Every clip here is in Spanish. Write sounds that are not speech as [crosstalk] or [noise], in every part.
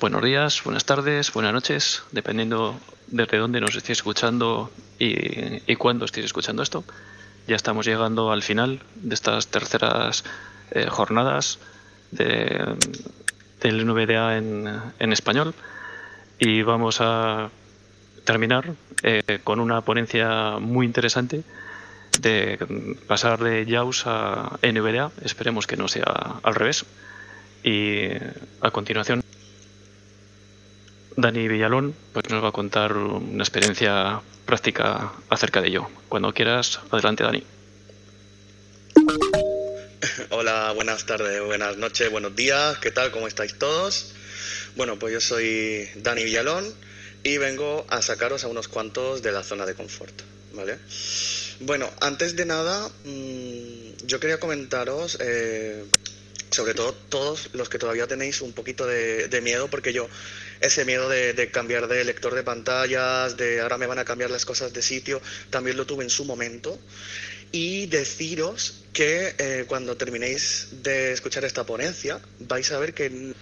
Buenos días, buenas tardes, buenas noches, dependiendo desde dónde nos estéis escuchando y, cuándo estéis escuchando esto. Ya estamos llegando al final de estas terceras eh, jornadas de, del NVDA en, en, español y vamos a terminar eh, con una ponencia muy interesante de pasar de JAWS a NVDA. Esperemos que no sea al revés. Y a continuación Dani Villalón pues nos va a contar una experiencia práctica acerca de ello. Cuando quieras, adelante Dani. Hola, buenas tardes, buenas noches, buenos días, ¿qué tal? ¿Cómo estáis todos? Bueno, pues yo soy Dani Villalón y vengo a sacaros a unos cuantos de la zona de confort, ¿vale? Bueno, antes de nada, mm, yo quería comentaros eh, sobre todo todos los que todavía tenéis un poquito de, miedo, porque yo ese miedo de, cambiar de lector de pantallas, de ahora me van a cambiar las cosas de sitio, también lo tuve en su momento. Y deciros que eh, cuando terminéis de escuchar esta ponencia, vais a ver que,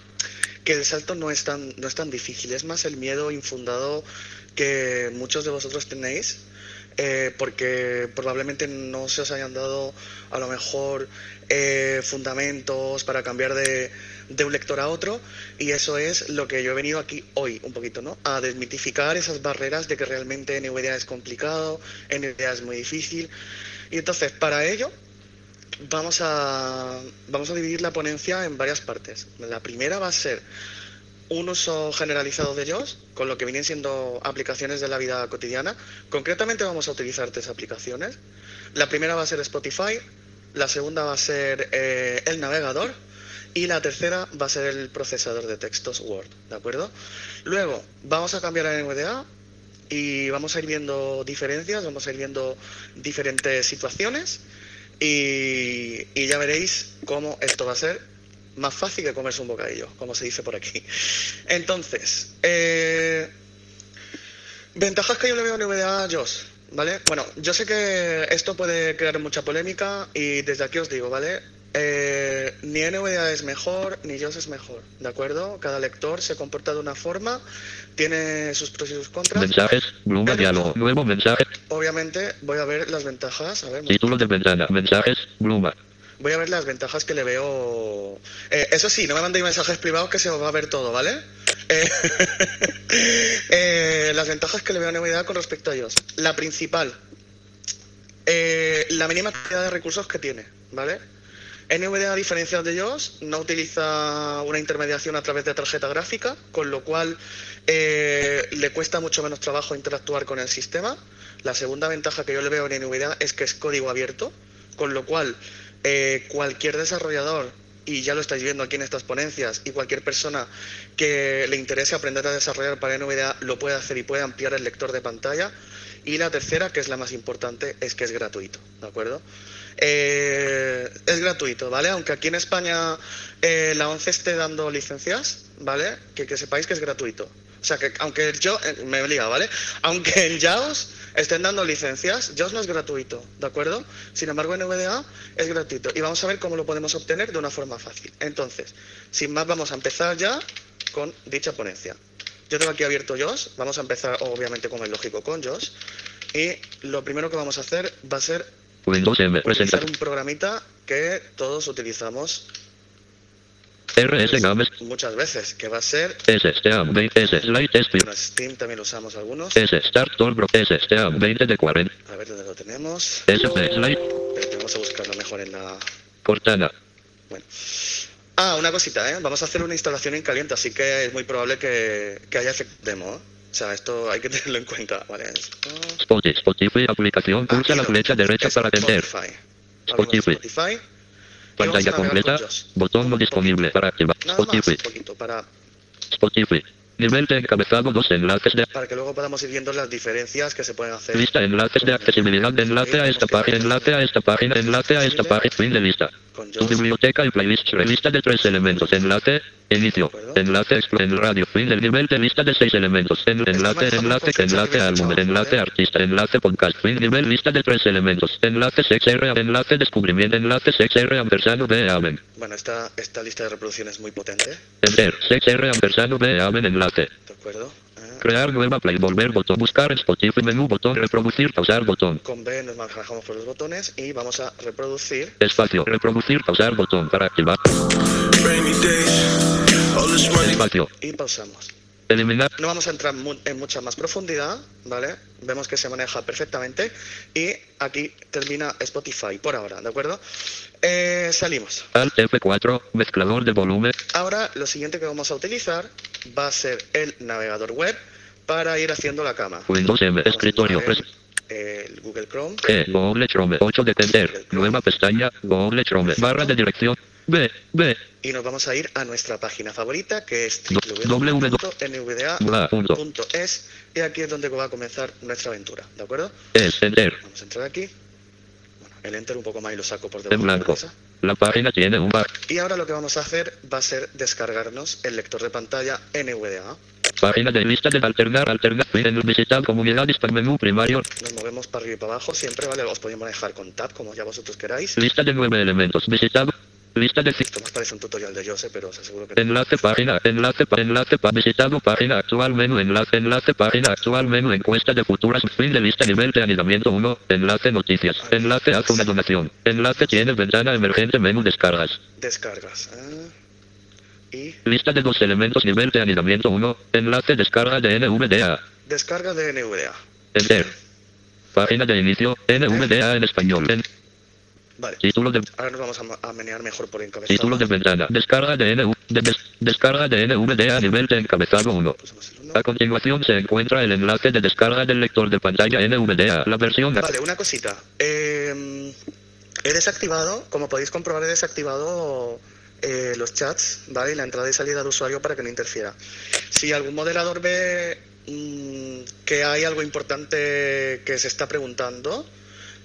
que el salto no es, tan, no es tan difícil, es más el miedo infundado que muchos de vosotros tenéis eh, porque probablemente no se os hayan dado a lo mejor eh, fundamentos para cambiar de, un lector a otro y eso es lo que yo he venido aquí hoy un poquito, ¿no? A desmitificar esas barreras de que realmente NVDA es complicado, NVDA es muy difícil y entonces para ello vamos a, vamos a dividir la ponencia en varias partes. La primera va a ser un uso generalizado de ellos, con lo que vienen siendo aplicaciones de la vida cotidiana. Concretamente vamos a utilizar tres aplicaciones. La primera va a ser Spotify, la segunda va a ser eh, el navegador y la tercera va a ser el procesador de textos Word, ¿de acuerdo? Luego vamos a cambiar a NVDA y vamos a ir viendo diferencias, vamos a ir viendo diferentes situaciones y, y ya veréis cómo esto va a ser más fácil que comerse un bocadillo, como se dice por aquí. Entonces, eh, ventajas que yo le veo a NVDA a JOS, ¿vale? Bueno, yo sé que esto puede crear mucha polémica y desde aquí os digo, ¿vale? Eh, ni NVDA es mejor, ni JOS es mejor, ¿de acuerdo? Cada lector se comporta de una forma, tiene sus pros y sus contras. Mensajes, Bloomberg, diálogo, nuevo mensaje. Obviamente voy a ver las ventajas. A ver, Título de ventana, mensajes, Bloomberg voy a ver las ventajas que le veo. Eh, eso sí, no me mandéis mensajes privados que se os va a ver todo, ¿vale? Eh, [laughs] eh, las ventajas que le veo a NVDA con respecto a ellos. La principal, la mínima cantidad de recursos que tiene, ¿vale? NVDA, a diferencia de ellos, no utiliza una intermediación a través de tarjeta gráfica, con lo cual le cuesta mucho menos trabajo interactuar con el sistema. La segunda ventaja que yo le veo en NVDA es que es código abierto, con lo cual eh, cualquier desarrollador, y ya lo estáis viendo aquí en estas ponencias, y cualquier persona que le interese aprender a desarrollar para NVDA lo puede hacer y puede ampliar el lector de pantalla. Y la tercera, que es la más importante, es que es gratuito, ¿de acuerdo? Eh, es gratuito, ¿vale? Aunque aquí en España eh, la ONCE esté dando licencias, ¿vale? Que, que sepáis que es gratuito. O sea, que aunque yo, me he ¿vale? Aunque en JAWS estén dando licencias, JAWS no es gratuito, ¿de acuerdo? Sin embargo, en NVDA es gratuito y vamos a ver cómo lo podemos obtener de una forma fácil. Entonces, sin más, vamos a empezar ya con dicha ponencia. Yo tengo aquí abierto JAWS, vamos a empezar obviamente como es lógico con JAWS y lo primero que vamos a hacer va a ser utilizar un programita que todos utilizamos. Muchas veces, que va a ser. S Steam 20 S Slide Steam también lo usamos algunos. S Start S Steam 20 de 40. A ver dónde lo tenemos. S Slide. Vamos a buscarlo mejor en la. Cortana. Bueno. Ah, una cosita, ¿eh? Vamos a hacer una instalación en caliente, así que es muy probable que, que haya efecto demo. ¿eh? O sea, esto hay que [laughs] tenerlo en cuenta. Vale, esto... Spotify, Spotify aplicación, pulsa la flecha derecha para atender. Spotify. Spotify. Pantalla completa. Botón no disponible para activar. Spotify. para... Spotify. Nivel de encabezado dos enlaces de... Para que luego podamos ir viendo las diferencias que se pueden hacer. Lista enlaces de accesibilidad. Enlace a esta página. Enlace a esta página. Enlace a esta página. Fin de lista. Tu biblioteca y playlist. Lista de tres elementos. Enlace. Inicio. Enlace en radio. Fin del nivel de lista de seis elementos. En- enlace, enlace, enlace álbum. Enlace artista. Enlace podcast. Fin nivel lista de tres elementos. Enlace sexr. Enlace descubrimiento. Enlace sexr ampersando B amen. Bueno, esta, esta lista de reproducción es muy potente, Enter. sexr ampersando B amen enlace. ¿de acuerdo? Ah, Crear nueva play. Volver botón. Buscar en Spotify. Menú botón. Reproducir. Pausar botón. Con B nos manejamos por los botones y vamos a reproducir. Espacio. Reproducir. Pausar botón. Para activar. Rainy. Espacio. y pausamos. Eliminar. No vamos a entrar mu- en mucha más profundidad, ¿vale? Vemos que se maneja perfectamente y aquí termina Spotify por ahora, ¿de acuerdo? Eh, salimos. Alt F4. Mezclador de volumen. Ahora lo siguiente que vamos a utilizar va a ser el navegador web para ir haciendo la cama. Windows M. Vamos Escritorio. El Google Chrome. E, Google Chrome, 8 de tender, nueva pestaña, Google Chrome, barra de dirección, B, B, Y nos vamos a ir a nuestra página favorita que es www.nvda.es y aquí es donde va a comenzar nuestra aventura, ¿de acuerdo? es enter, Vamos a entrar aquí. Bueno, el enter un poco más y lo saco por en debajo de la blanco. La página tiene un bar, Y ahora lo que vamos a hacer va a ser descargarnos el lector de pantalla NVDA. página de lista de alternar, alternar, en visitar comunidad, dispar menú primario, Nos movemos para arriba y para abajo, siempre, ¿vale? Os podéis manejar con tab, como ya vosotros queráis. lista de nueve elementos, visitar, lista de Esto más parece un tutorial de Jose, pero os aseguro que enlace página, enlace, pa- enlace, pa- visitado página actual menú, enlace, enlace página actual menú, encuesta de futuras, fin de lista nivel de anidamiento 1, enlace noticias, enlace haz una donación, enlace tiene ventana emergente menú descargas. Descargas. ah. Y Lista de dos elementos nivel de anidamiento 1. Enlace descarga de NVDA. descarga de NVDA. Enter. Página de inicio. NVDA en español. En- Vale. título Ahora nos vamos a, a menear mejor por encabezado. título de ventana. Descarga de NV de des- descarga de NVDA nivel de encabezado 1. Pulsamos el uno. A continuación se encuentra el enlace de descarga del lector de pantalla NVDA. La versión Vale, una cosita. Eh, he desactivado, como podéis comprobar, he desactivado eh, los chats, ¿vale? Y la entrada y salida de usuario para que no interfiera. Si algún moderador ve mm, que hay algo importante que se está preguntando,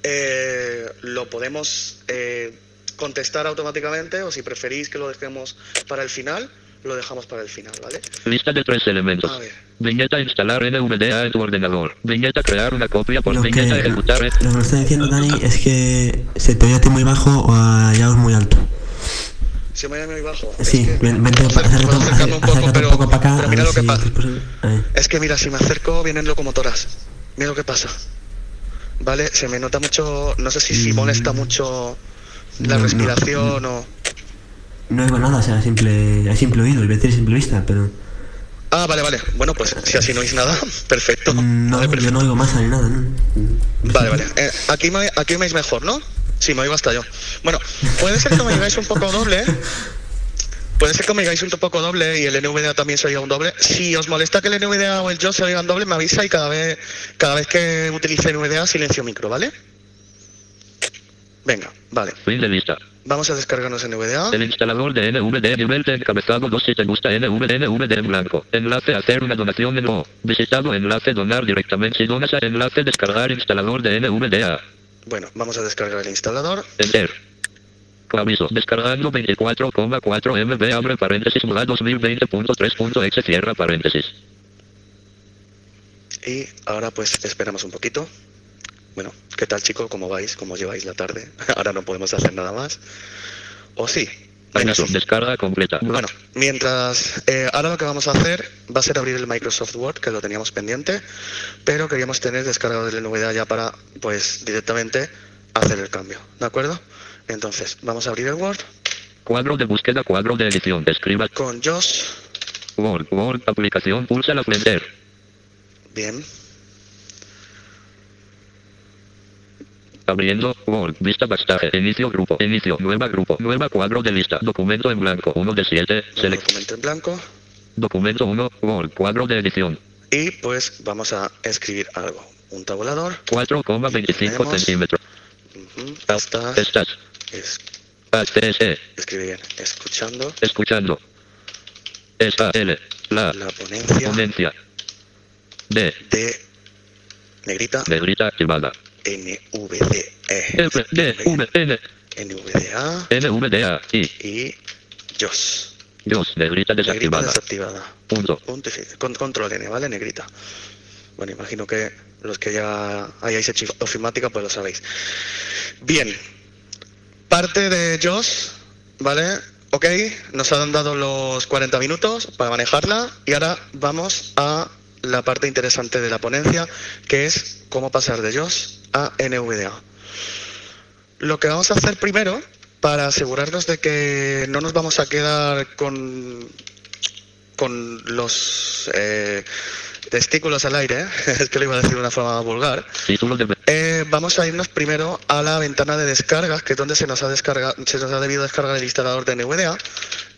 eh, lo podemos eh, contestar automáticamente o si preferís que lo dejemos para el final, lo dejamos para el final, ¿vale? lista de tres elementos. A ver. Viñeta instalar NVDA en tu ordenador. Viñeta crear una copia por Lo que, viñeta ejecutar. en- lo que me está diciendo Dani es que se te oye a ti muy bajo o a Yaos muy alto. Se me oye muy bajo. Sí, Es que- ven- vente, acércate, un poco, acércate pero, un poco para acá. pero mira lo que si pasa. es. Es que mira, si me acerco vienen locomotoras. Mira lo que pasa. Vale, se me nota mucho, no sé si, si Mm. molesta mucho la No, no. respiración o... No oigo nada, o sea, a simple, a simple oído, a decir simple vista, pero Ah, vale, vale. Bueno, pues si así no oís nada, [laughs] perfecto. mm, no, Vale, yo no oigo más ni nada. ¿no? Vale, vale. Eh, aquí, me, aquí me oís mejor, ¿no? Sí, me oigo hasta yo. Bueno, puede ser que me digáis un poco doble. [laughs] Puede ser que me digáis un poco doble y el NVDA también se oiga un doble. Si os molesta que el NVDA o el yo se oigan doble, me avisa y cada vez, cada vez que utilice NVDA silencio micro, ¿vale? Venga, vale. Fin de lista. Vamos a descargarnos NVDA. El instalador de NVD nivel de encabezado 2 si te gusta NVD NVD en blanco. Enlace hacer una donación en O. Visitado enlace donar directamente si donas a enlace descargar instalador de NVDA. Bueno, vamos a descargar el instalador. Enter. Aviso. Descargando 24,4 MB abre paréntesis moda 2020.3.exe cierra paréntesis. Y ahora pues esperamos un poquito. Bueno, ¿qué tal chicos? ¿Cómo vais? ¿Cómo lleváis la tarde? [laughs] ahora no podemos hacer nada más. ¿O sí? Venga, Aviso. sí. Descarga completa. Bueno, mientras... eh, ahora lo que vamos a hacer va a ser abrir el Microsoft Word, que lo teníamos pendiente, pero queríamos tener descargado de la novedad ya para, pues, directamente hacer el cambio. ¿De acuerdo? Entonces, vamos a abrir el Word Cuadro de búsqueda, cuadro de edición. Escriba con Josh. Word, Word, aplicación, pulsa la Enter. Bien. Abriendo Word, vista bastaje, inicio grupo, inicio, nueva grupo, nueva cuadro de lista, documento en blanco, 1 de 7, Nuevo select, documento en blanco. documento 1, Word, cuadro de edición, Y pues vamos a escribir algo. Un tabulador. 4,25 Tenemos- centímetros. Ujú, Estás. Estás, Es, ATS, escribe bien. Escuchando escuchando. Esa L, la la ponencia ponencia de de negrita negrita activada. NVDE. F, D, V, N, NVDA NVDA, I, y JOS. Dios, negrita Negrita desactivada. desactivada. Punto. Punto. Con- control N, ¿vale? Negrita. Bueno, imagino que los que ya hayáis hecho ofimática, pues lo sabéis. Bien. Parte de JOS, ¿vale? Ok, nos han dado los 40 minutos para manejarla y ahora vamos a la parte interesante de la ponencia, que es cómo pasar de JOS a NVDA. Lo que vamos a hacer primero, para asegurarnos de que no nos vamos a quedar con, con los eh, testículos al aire, [laughs] es que lo iba a decir de una forma vulgar, eh, vamos a irnos primero a la ventana de descargas, que es donde se nos ha, descarga, se nos ha debido descargar el instalador de NVDA,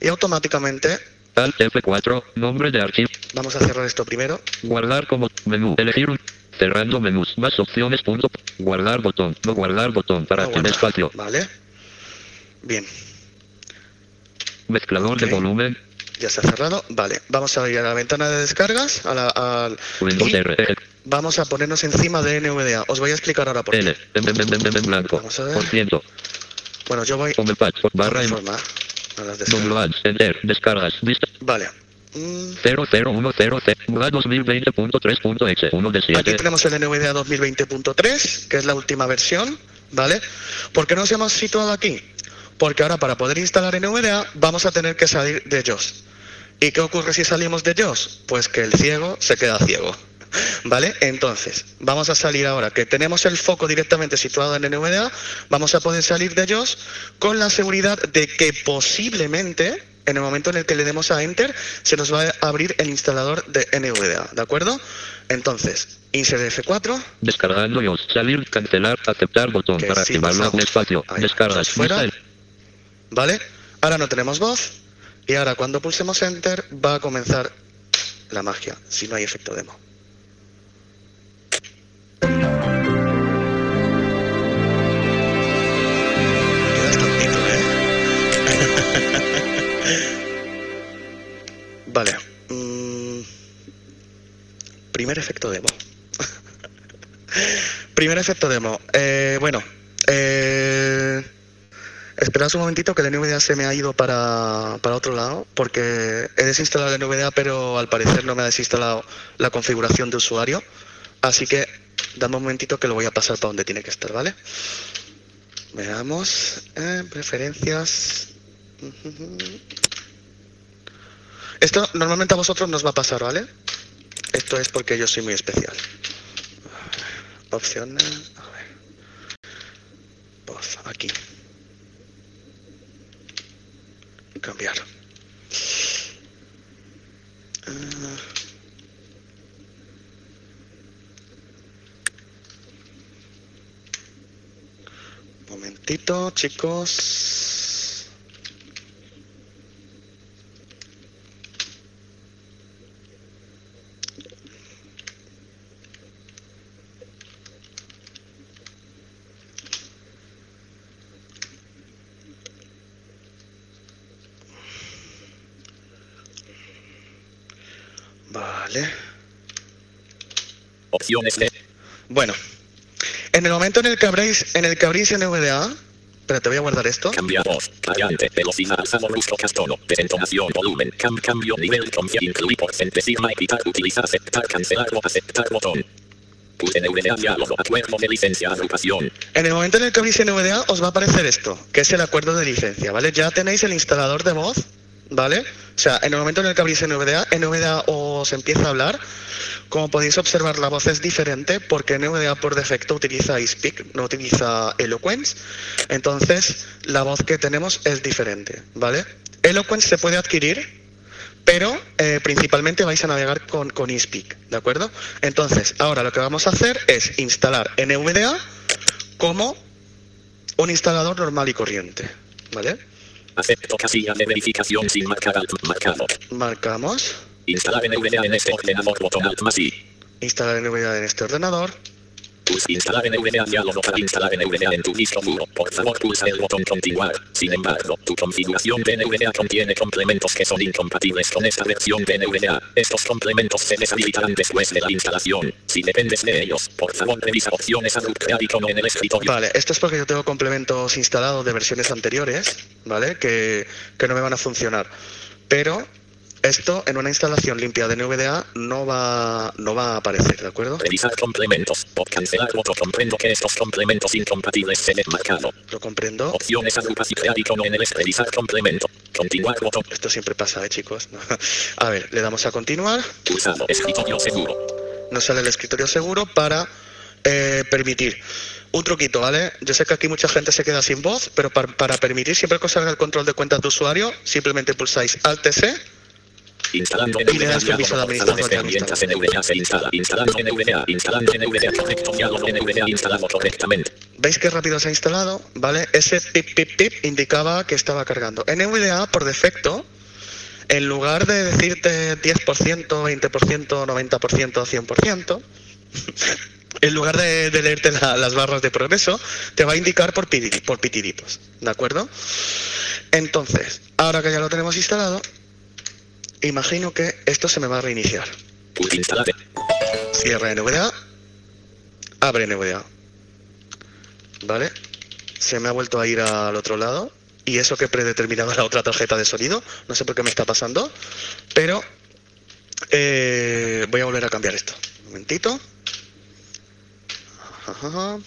y automáticamente Alt F4, nombre de archivo. vamos a cerrar esto primero. Guardar como menú. Elegir un. Cerrando menús. Más opciones. Punto. Guardar botón. No guardar botón. Para No guarda, espacio. ¿Vale? Bien, Mezclador de volumen. Ya se ha cerrado. Vale, vamos a ir a la ventana de descargas, a la, al- Windows y R. E, vamos a ponernos encima de NVDA. Os voy a explicar ahora por qué. Blanco. Vamos a ver. Por ciento. Bueno, yo voy. Barra a reformar a las descargas. Enter. Descargas. Vista. Vale. Mm, 00100. Muda 2020.3.exe. 1 de Aquí 7. tenemos el NVDA 2020.3, que es la última versión, ¿vale? ¿Por qué nos hemos situado aquí? Porque ahora para poder instalar NVDA vamos a tener que salir de JOS. ¿Y qué ocurre si salimos de JOS? Pues que el ciego se queda ciego. ¿Vale? Entonces, vamos a salir ahora que tenemos el foco directamente situado en NVDA, vamos a poder salir de JOS con la seguridad de que posiblemente, en el momento en el que le demos a Enter, se nos va a abrir el instalador de NVDA, ¿de acuerdo? Entonces, insert F4, Descargando iOS. Salir. Cancelar. Aceptar botón. Que Para sí activarlo. pasamos. Espacio. Ahí, Descargas. fuera. ¿vale? Ahora no tenemos voz y ahora cuando pulsemos Enter va a comenzar la magia, si no hay efecto demo. [laughs] Vale. mm, primer efecto demo. [laughs] primer efecto demo. Eh, bueno, eh, Esperad un momentito que el NVDA se me ha ido para, para otro lado porque he desinstalado el NVDA pero al parecer no me ha desinstalado la configuración de usuario. Así que dame un momentito que lo voy a pasar para donde tiene que estar, ¿vale? Veamos. eh, preferencias. Esto normalmente a vosotros nos va a pasar, ¿vale? Esto es porque yo soy muy especial. Opciones. A ver. Voz, aquí. Cambiar. Ah. Momentito, chicos. Vale. Opciones de Bueno, en el momento en el que abrís, en el que abrís NVDA, pero te voy a guardar esto. cambia voz, variante, velocidad, sabor, uso, tono, desentonación, volumen, cam, cambio, nivel, confianza, incluir porcentaje, sigma, evitar, utilizar, aceptar, cancelar. O aceptar. Botón. Acuerdo de licencia, agrupación. En el momento en el que abrís NVDA os va a aparecer esto, que es el acuerdo de licencia, ¿vale? Ya tenéis el instalador de voz, ¿vale? O sea, en el momento en el que abrís NVDA, NVDA os empieza a hablar. Como podéis observar, la voz es diferente porque NVDA por defecto utiliza iSpeak, no utiliza Eloquence. Entonces, la voz que tenemos es diferente, ¿vale? Eloquence se puede adquirir, pero eh, principalmente vais a navegar con, con iSpeak, ¿de acuerdo? Entonces, ahora lo que vamos a hacer es instalar NVDA como un instalador normal y corriente, ¿vale? Acepto casilla de verificación sin marcar alt marcado. Marcamos, Instalar NVDA en este ordenador, botón alt más I. instalar NVDA en este ordenador, Pulsa instalar NVDA diálogo para instalar NVDA en tu disco duro. Por favor, pulsa el botón continuar. Sin embargo, tu configuración de NVDA contiene complementos que son incompatibles con esta versión de NVDA. Estos complementos se deshabilitarán después de la instalación. Si dependes de ellos, por favor, revisa opciones a crear icono en el escritorio. Vale, esto es porque yo tengo complementos instalados de versiones anteriores, ¿vale? Que, que no me van a funcionar. pero esto en una instalación limpia de NVDA no va, no va a aparecer, ¿de acuerdo? Revisar complementos. Por cancelar voto comprendo que estos complementos incompatibles se ven marcado. Lo comprendo. Opciones agrupación crear icono en el est- revisar complemento. Continuar voto. Esto siempre pasa, ¿eh, chicos? [laughs] A ver, le damos a continuar. Pulsado. Escritorio seguro. Nos sale el escritorio seguro para eh, permitir. Un truquito, ¿vale? Yo sé que aquí mucha gente se queda sin voz, pero para, para permitir siempre que os salga el control de cuentas de usuario, simplemente pulsáis Alt-C Instalando Y le NVDA. das permiso de administrador de herramientas NVDA se instala. Instalando NVDA. Instalando NVDA. NVDA instalado correctamente. ¿Veis qué rápido se ha instalado? ¿Vale? Ese pip pip pip indicaba que estaba cargando. En NVDA, por defecto, en lugar de decirte 10%, 20%, 90%, 100%, en lugar de, de leerte la- las barras de progreso, te va a indicar por, por pitidipos. ¿De acuerdo? Entonces, ahora que ya lo tenemos instalado, imagino que esto se me va a reiniciar. Cierra NVDA. Abre NVDA. ¿Vale? Se me ha vuelto a ir al otro lado. Y eso que he predeterminado la otra tarjeta de sonido. No sé por qué me está pasando. Pero eh, voy a volver a cambiar esto. Un momentito. Ajá.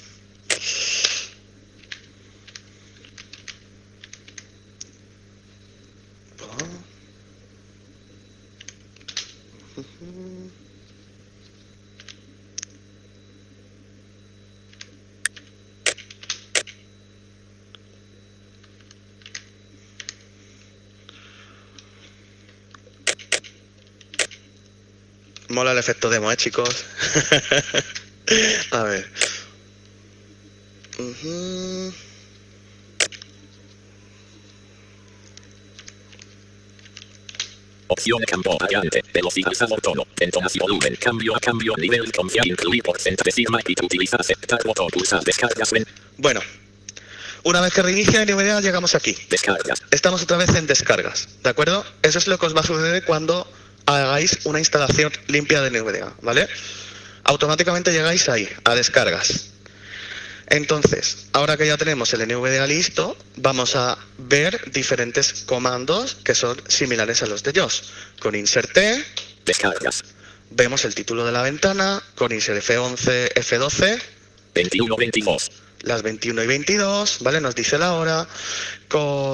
Mola el efecto demo, ¿eh, chicos? [laughs] a ver. Ujú. Opción campo variante. Velocidad tono. Entonación volumen. Cambio a cambio. Nivel confiar. Incluir porcentaje. Decir Mike. Utilizar aceptar botón. Pulsar. Descargas. Bueno. Una vez que reinicia NVDA llegamos aquí. Descargas. Estamos otra vez en descargas, ¿de acuerdo? Eso es lo que os va a suceder cuando hagáis una instalación limpia de NVDA, ¿vale? Automáticamente llegáis ahí, a descargas. Entonces, ahora que ya tenemos el NVDA listo, vamos a ver diferentes comandos que son similares a los de JOS. Con insert T, Descargas. vemos el título de la ventana, con insert F11, F12, 21 22. las 21 y 22, ¿vale? Nos dice la hora.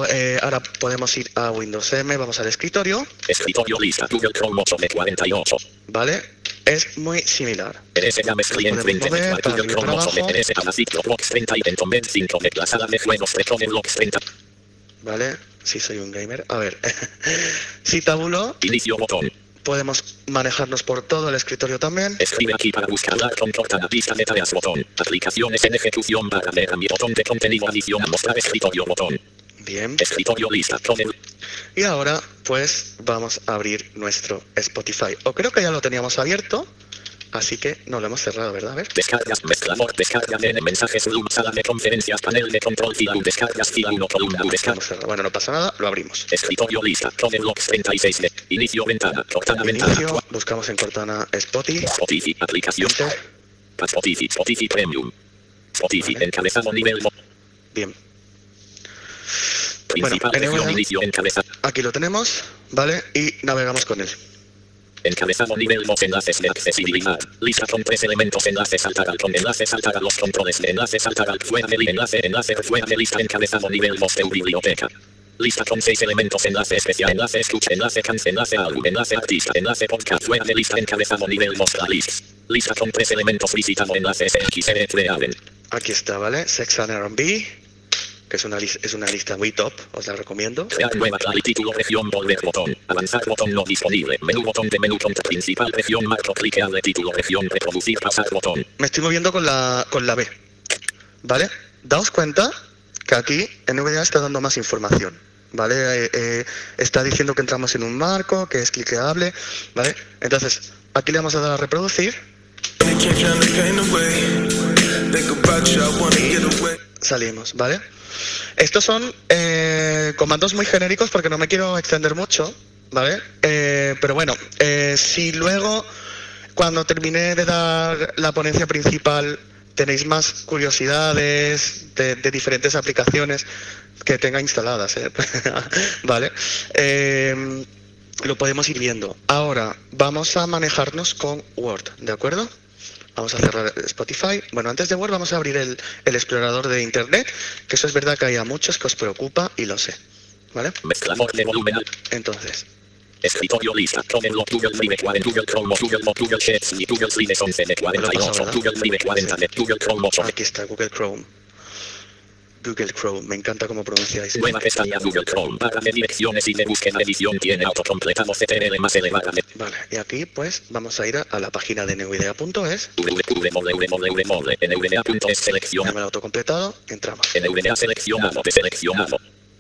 Eh, ahora podemos ir a Windows M, vamos al escritorio, Escritorio lista. Google Chrome 8 de 48. ¿vale? Es muy similar. NS Games Client Podemos 20 mover Network para Google arriba y Chrome para 8 de abajo. NS a la ciclo Blocks 30 y Entombed 5 de la sala de juegos de Chrome Blocks 30. ¿Vale? Sí, soy un gamer. A ver. [laughs] si tabulo, Inicio botón. podemos manejarnos por todo el escritorio también. Escribe aquí para buscarla con cortada lista de tareas botón. Aplicaciones en ejecución para leer a mi botón de contenido adición a mostrar escritorio botón. Bien. Escritorio lista. Y ahora, pues, vamos a abrir nuestro Spotify. O creo que ya lo teníamos abierto. Así que no lo hemos cerrado, ¿verdad? A ver. Descargas, mezclador, descarga de mensajes, room, sala de conferencias, panel de control, fila, U, descargas, fila 1, columna, U, Lo descarga. hemos cerrado. Bueno, no pasa nada, lo abrimos. Escritorio lista, Chrome Blocks 36 de inicio ventana, cortana ventana, Inicio, buscamos en Cortana Spotify. Spotify, aplicación. Spotify, Spotify Premium, Spotify, Vale. encabezado nivel, Bien. Bueno, encabezado, Aquí lo tenemos, ¿vale? Y navegamos con él. encabezado nivel, dos enlaces de accesibilidad, lista con tres elementos, enlace saltar al con enlace saltar a los controles de enlace saltar al fuera del enlace, enlace fuera de lista, encabezado nivel, dos de biblioteca. Lista con seis elementos, enlace especial, enlace escucha, enlace canción, enlace álbum, enlace artista, enlace podcast, fuera de lista, encabezado nivel, dos lists. Lista con tres elementos, visitado, enlace XR creaden. Aquí está, ¿vale? Sex and R&B, que es una, es una lista muy top, os la recomiendo. Crear nueva clave, título, región, volver, botón. Avanzar, botón no disponible. Menú, botón de menú, contra principal, región, marco, cliqueable, título, región, reproducir, pasar, botón. Me estoy moviendo con la, con la B, ¿vale? Daos cuenta que aquí NVDA está dando más información, ¿vale? Eh, eh, está diciendo que entramos en un marco, que es cliqueable, ¿vale? Entonces, aquí le vamos a dar a reproducir, salimos, ¿vale? Estos son eh, comandos muy genéricos porque no me quiero extender mucho, ¿vale? Eh, pero bueno, eh, si luego, cuando termine de dar la ponencia principal, tenéis más curiosidades de, de diferentes aplicaciones que tenga instaladas. [laughs] ¿vale? Lo podemos ir viendo. Ahora vamos a manejarnos con Word, ¿de acuerdo? Vamos a cerrar Spotify. Bueno, antes de Word vamos a abrir el, el explorador de Internet, que eso es verdad que hay a muchos que os preocupa y lo sé. ¿Vale? Mezclador de volumen. al- Entonces, Escritorio lista. Comen lo Google Drive 40. Google Chrome. Google Mo. Google Sheets. Y Google Slides 11 de 48. Google Drive 40 de Google Chrome 8. aquí está Google Chrome. Google Chrome, me encanta cómo pronunciáis. Nueva pestaña Google Chrome. Barra de direcciones y de búsqueda edición tiene autocompletado CTRL más elevada Vale, y aquí pues vamos a ir a, a la página de neuidea.es. selecciona. he autocompletado, entramos. Seleccionado.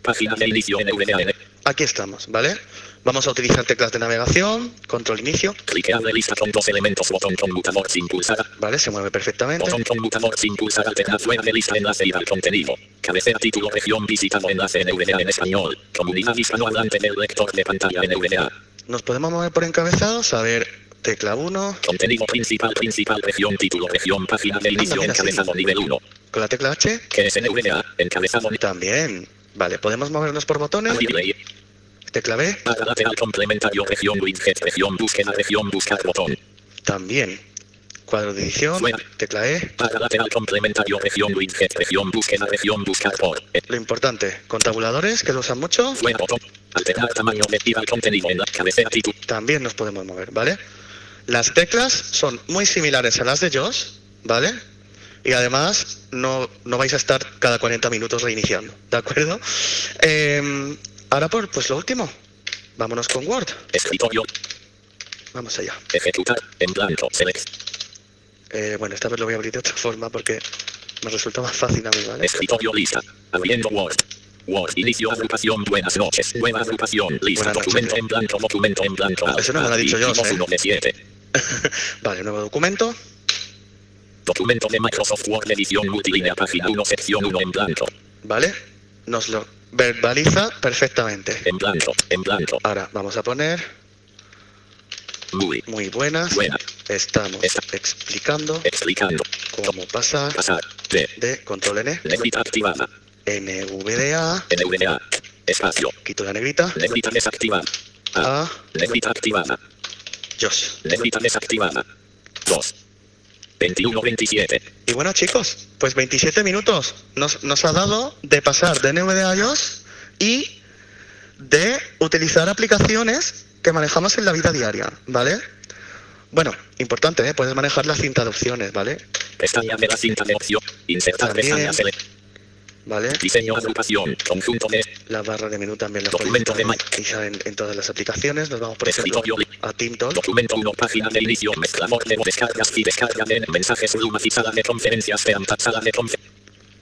Página de inicio. Aquí estamos, ¿vale? Vamos a utilizar teclas de navegación, control inicio, Cliqueable lista con dos elementos. Botón conmutador sin pulsar. ¿vale? Se mueve perfectamente. Botón conmutador sin pulsar alternar fuera de lista enlace ir al contenido. Cabecera título región visitado enlace NVDA en español. Comunidad hispanohablante del lector de pantalla NVDA. Nos podemos mover por encabezados, a ver, tecla 1, Contenido principal principal región título región página de inicio encabezado nivel 1. con la tecla H, Que es NVDA encabezado nivel también. Vale, podemos movernos por botones. Tecla B, Barra lateral complementario región widget región búsqueda región buscar botón. también. Cuadro de edición, Fuera. tecla E. Barra lateral complementario región widget región búsqueda región buscar por. Eh, Lo importante, con tabuladores, que lo usan mucho, Fuera botón. Alternar tamaño de al contenido en la cabecera título. también nos podemos mover, ¿vale? Las teclas son muy similares a las de JOS, ¿vale? Y además no, no vais a estar cada 40 minutos reiniciando, ¿de acuerdo? Em, ahora por pues lo último, vámonos con Word, Escritorio. vamos allá. Ejecutar. En blanco. Select. Eh, bueno, esta vez lo voy a abrir de otra forma porque me resulta más fácil a mí, ¿vale? Escritorio lista. Abriendo Word. Word. Inicio agrupación. Buenas noches. Nueva agrupación. Lista. Noches. documento en blanco. Documento en blanco. Ah, eso no me lo ha dicho yo, ¿eh? [laughs] Vale, nuevo documento, Documento de Microsoft Word. Edición multilínea. Página 1. Sección 1 en blanco. ¿vale? Nos lo verbaliza perfectamente. En blanco. En blanco. Ahora vamos a poner Muy. muy buenas. Buena. Estamos Esta. explicando Explicando. cómo pasar Pasar. De. de control N, Negrita activada. NVDA, NVDA. Espacio. quito la negrita, Negrita desactivada. A. Negrita activada. JOS. Negrita desactivada. 2. 21-27. Y bueno chicos, pues 27 minutos nos, nos ha dado de pasar de NVDA a JOS y de utilizar aplicaciones que manejamos en la vida diaria, ¿vale? Bueno, importante, ¿eh? puedes manejar la cinta de opciones, ¿vale? Pestaña de la cinta de opción. Insertar También. pestaña. ¿Vale? Diseño agrupación. Conjunto de. La barra de menú también la Documento de utilizar en, en todas las aplicaciones. Nos vamos, por ejemplo, a TeamTalk. Documento 1. Página de inicio. Mezclador de descargas y descarga de mensajes Zoom y sala de conferencias. Peanta sala de conferencias.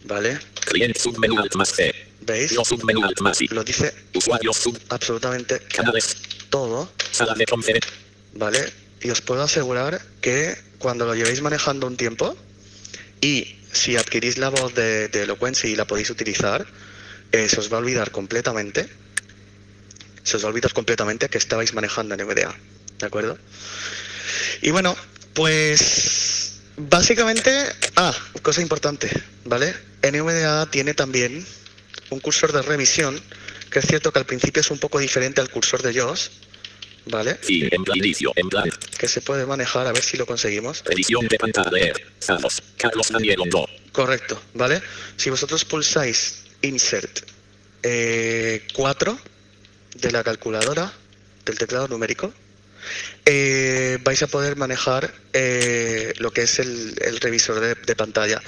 ¿Vale? Cliente submenú alt más C. ¿Veis? Yo submenú alt más I. Lo dice Usuario sub. absolutamente Canales. todo, Sala de conferencias. ¿vale? Y os puedo asegurar que cuando lo llevéis manejando un tiempo y si adquirís la voz de, de y la podéis utilizar, eh, se os va a olvidar completamente, se os va a olvidar completamente que estabais manejando NVDA, ¿de acuerdo? Y bueno, pues básicamente, ah, cosa importante, ¿vale? NVDA tiene también un cursor de revisión, que es cierto que al principio es un poco diferente al cursor de JOS, ¿vale? Inicio. Que se puede manejar, a ver si lo conseguimos. Revisión de pantalla. Leer. Zamos. Carlos Daniel Hondo. Correcto, ¿vale? Si vosotros pulsáis Insert eh, 4 de la calculadora, del teclado numérico, eh, vais a poder manejar eh, lo que es el, el revisor de, de pantalla,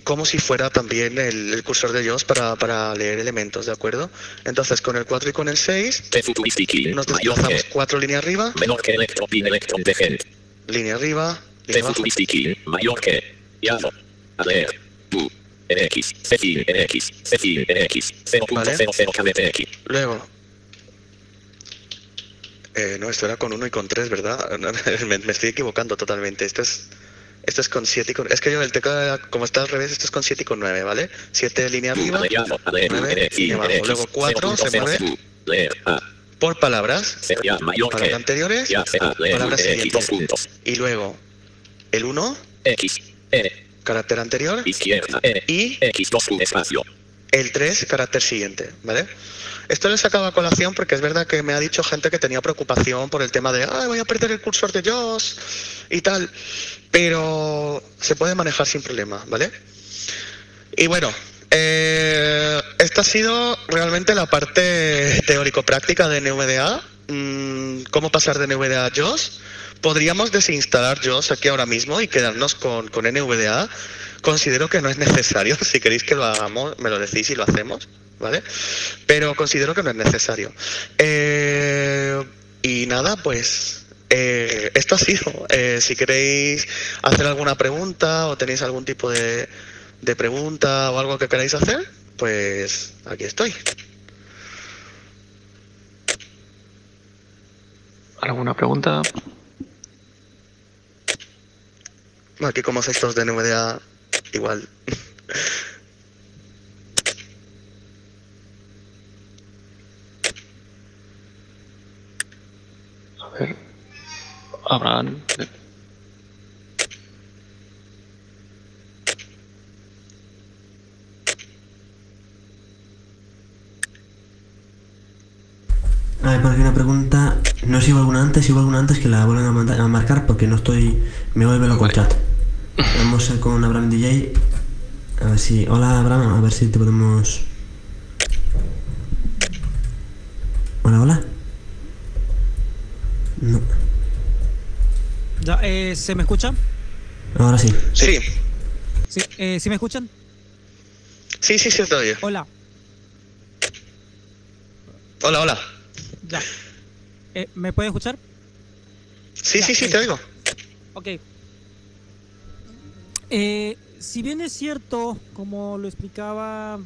como si fuera también el, el cursor de JOS para, para leer elementos, ¿de acuerdo? Entonces, con el 4 y con el 6, T futuristic in. nos desplazamos que. 4 líneas arriba, Menor que electron pin electron de gente. línea arriba, línea abajo. Mayor que. Llamo. A leer. U. NX. C fin. NX. C fin. NX. 0.00 kbtx. Luego. Eh, no, esto era con 1 y con 3, ¿verdad? [laughs] me, me estoy equivocando totalmente. Esto es, esto es con 7 y con... Es que yo el teclado, como está al revés, esto es con 7 y con 9, ¿vale? 7 línea arriba Llamo. A leer. Nueve, NX. y abajo. Luego cuatro, se 0.00 mueve. U. Leer. A. por palabras, palabras anteriores, palabras siguientes. Y luego el 1, X. N. carácter anterior, y el 3, carácter siguiente, ¿vale? Esto lo he sacado a colación porque es verdad que me ha dicho gente que tenía preocupación por el tema de, ay, voy a perder el cursor de JOS y tal, pero se puede manejar sin problema, ¿vale? Y bueno, eh, esta ha sido realmente la parte teórico-práctica de NVDA. Mm, ¿Cómo pasar de NVDA a JOS? Podríamos desinstalar JOS aquí ahora mismo y quedarnos con, con NVDA. Considero que no es necesario. [laughs] Si queréis que lo hagamos, me lo decís y lo hacemos, ¿vale? Pero considero que no es necesario. Eh, y nada, pues eh, esto ha sido. Eh, si queréis hacer alguna pregunta o tenéis algún tipo de, de pregunta o algo que queráis hacer, pues aquí estoy. ¿Alguna pregunta? Aquí como sois todos de NVDA, igual. A ver. Abraham. A ver, por aquí una pregunta. No sé si hubo alguna antes, si hubo alguna antes que la vuelvan a, a marcar porque no estoy. Me vuelve loco el Vale. chat. Vamos a con Abraham DJ. A ver si. Hola Abraham, a ver si te podemos. Hola, hola. No. Ya, eh, ¿Se me escucha? Ahora sí. Sí, Sí, eh, ¿sí me escuchan? sí, sí, sí, oye. Hola, Hola, hola. ya. Eh, ¿Me pueden escuchar? Sí, sí, sí, te oigo. Ok. Eh, si bien es cierto, como lo explicaba.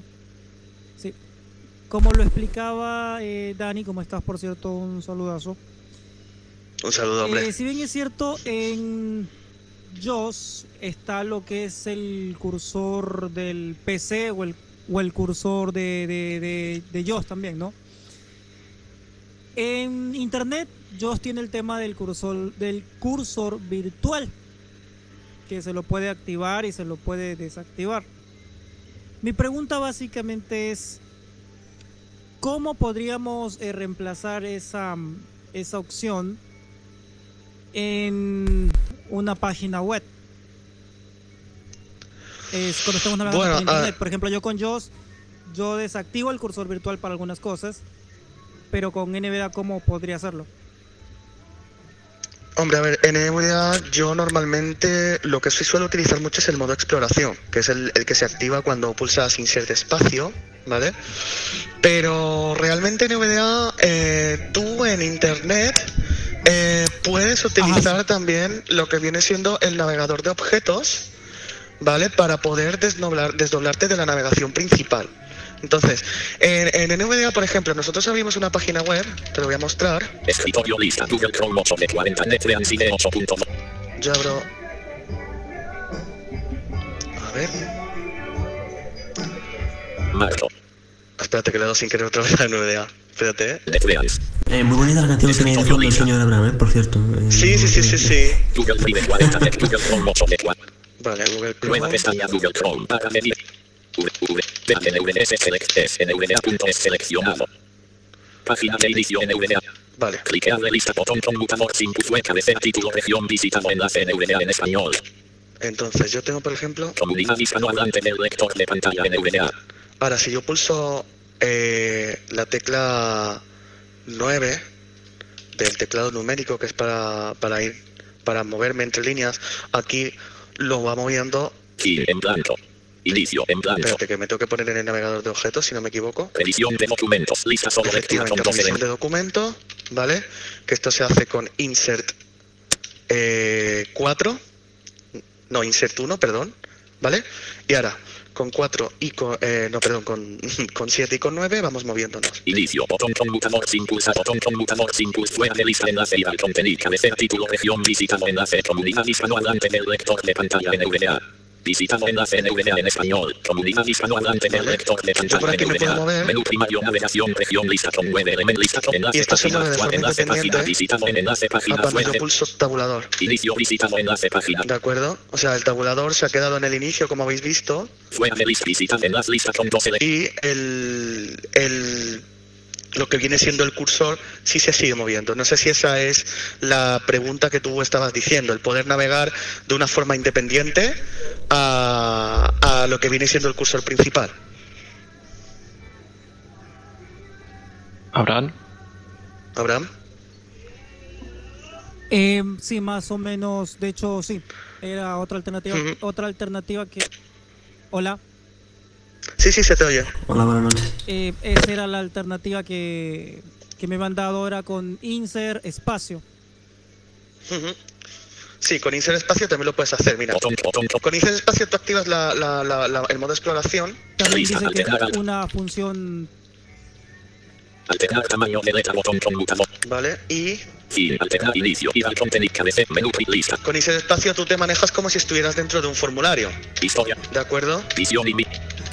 Sí. Como lo explicaba eh, Dani, como estás, por cierto, un saludazo. Un saludo, hombre. Eh, si bien es cierto, en JOS está lo que es el cursor del PC o el, o el cursor de, de, de, de JOS también, ¿no? En Internet, JOS tiene el tema del cursor, del cursor virtual, que se lo puede activar y se lo puede desactivar. Mi pregunta básicamente es, ¿cómo podríamos eh, reemplazar esa, esa opción en una página web. Es cuando estamos Bueno, por internet. ah. Por ejemplo, yo con JOS, yo desactivo el cursor virtual para algunas cosas, pero con NVDA, ¿cómo podría hacerlo? Hombre, a ver, en NVDA yo normalmente lo que sí suelo utilizar mucho es el modo exploración, que es el, el que se activa cuando pulsas insert espacio, ¿vale? Pero realmente en NVDA eh, tú en internet eh, puedes utilizar también lo que viene siendo el navegador de objetos, ¿vale? Para poder desdoblar, desdoblarte de la navegación principal. Entonces, en, en NVDA, por ejemplo, nosotros abrimos una página web, te lo voy a mostrar. Escritorio lista Google Chrome 8 de 40 NetBeans de 8.2. Yo abro. A ver. Macro. Espérate que le doy sin querer otra vez a NVDA. Espérate, ¿eh? NetBeans. Eh, muy bonita la canción que de fondo el señor Abraham, ¿eh? por cierto. Eh, Sí, sí, sí, sí, sí. Google de 40 Net Google Chrome 8 de 4. Vale, Google Nueva Chrome. pestaña Google Chrome para medir. V, V, de NVDS select NVDA.es seleccionado. Página de inicio NVDA. Vale. Cliqueable lista botón conmutador sin web cabecera título región visitado enlace NVDA en español. Entonces, yo tengo, por ejemplo. Comunidad hispanohablante del lector de pantalla NVDA. Ahora, si yo pulso eh, la tecla 9 del teclado numérico, que es para, para ir, para moverme entre líneas, aquí lo va moviendo. Key en blanco. Inicio en blanco. Espérate, que me tengo que poner en el navegador de objetos, si no me equivoco. Edición de documentos. Lista solo Efectivamente, 12 revisión de documento, ¿vale? Que esto se hace con insert eh, 4, no, insert 1, perdón, ¿vale? Y ahora, con 4 y con, eh, no, perdón, con, [laughs] con 7 y con 9 vamos moviéndonos. Inicio, botón conmutador sin pulsar, botón conmutador sin pulsar, fuera de lista, enlace, ir al contenido, cabecera, título, región, visitado, enlace, comunidad hispanohablante del lector de pantalla NVDA. Visitado enlace NVDA en español. Comunidad hispanohablante del lector de pantalla NVDA. Menú primario, navegación, región, lista con web, element, lista con enlace, página enlace, página, visitado en enlace, página yo fuente. pulso tabulador. Inicio, visitado enlace, página. ¿De acuerdo? O sea, el tabulador se ha quedado en el inicio, como habéis visto, Fuera de lista, visitado enlace, lista con 12 le- y el, el- lo que viene siendo el cursor sí se sigue moviendo. No sé si esa es la pregunta que tú estabas diciendo, el poder navegar de una forma independiente a, a lo que viene siendo el cursor principal. Abraham, Abraham. Eh, sí, más o menos. De hecho, sí. Era otra alternativa. Otra alternativa que. Hola. Sí, sí, se te oye. Hola, buenas noches. Eh, esa era la alternativa que, que me han dado. Era con insert espacio. Sí, con insert espacio también lo puedes hacer. Mira, con insert espacio tú activas la- la- la- la- el modo exploración. También dice que alternar, es una función. Alternar tamaño de letra, botón conmutador. ¿Vale? Y Fin, alternar inicio, ir al contenido, cabece, menú, lista, con insert espacio tú te manejas como si estuvieras dentro de un formulario. historia, ¿De acuerdo? visión y mi,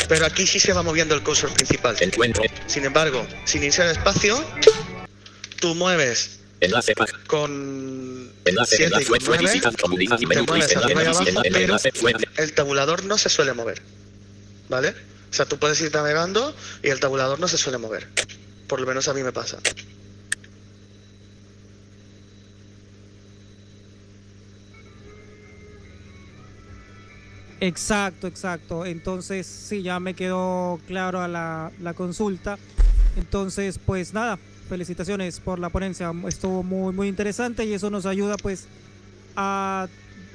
Pero aquí sí se va moviendo el cursor principal. encuentro, Sin embargo, sin insert espacio, tú mueves enlace, con Enlace, 7 y enlace, con fue 9. visitar comunidad y te menú, mueves lista, arriba y enlace, abajo, enlace, pero enlace, fuera de- el tabulador no se suele mover. ¿Vale? O sea, tú puedes ir navegando y el tabulador no se suele mover. Por lo menos a mí me pasa. Exacto, exacto. Entonces, sí, ya me quedó claro a la, consulta. Entonces, pues nada, felicitaciones por la ponencia. Estuvo muy, muy interesante y eso nos ayuda pues a,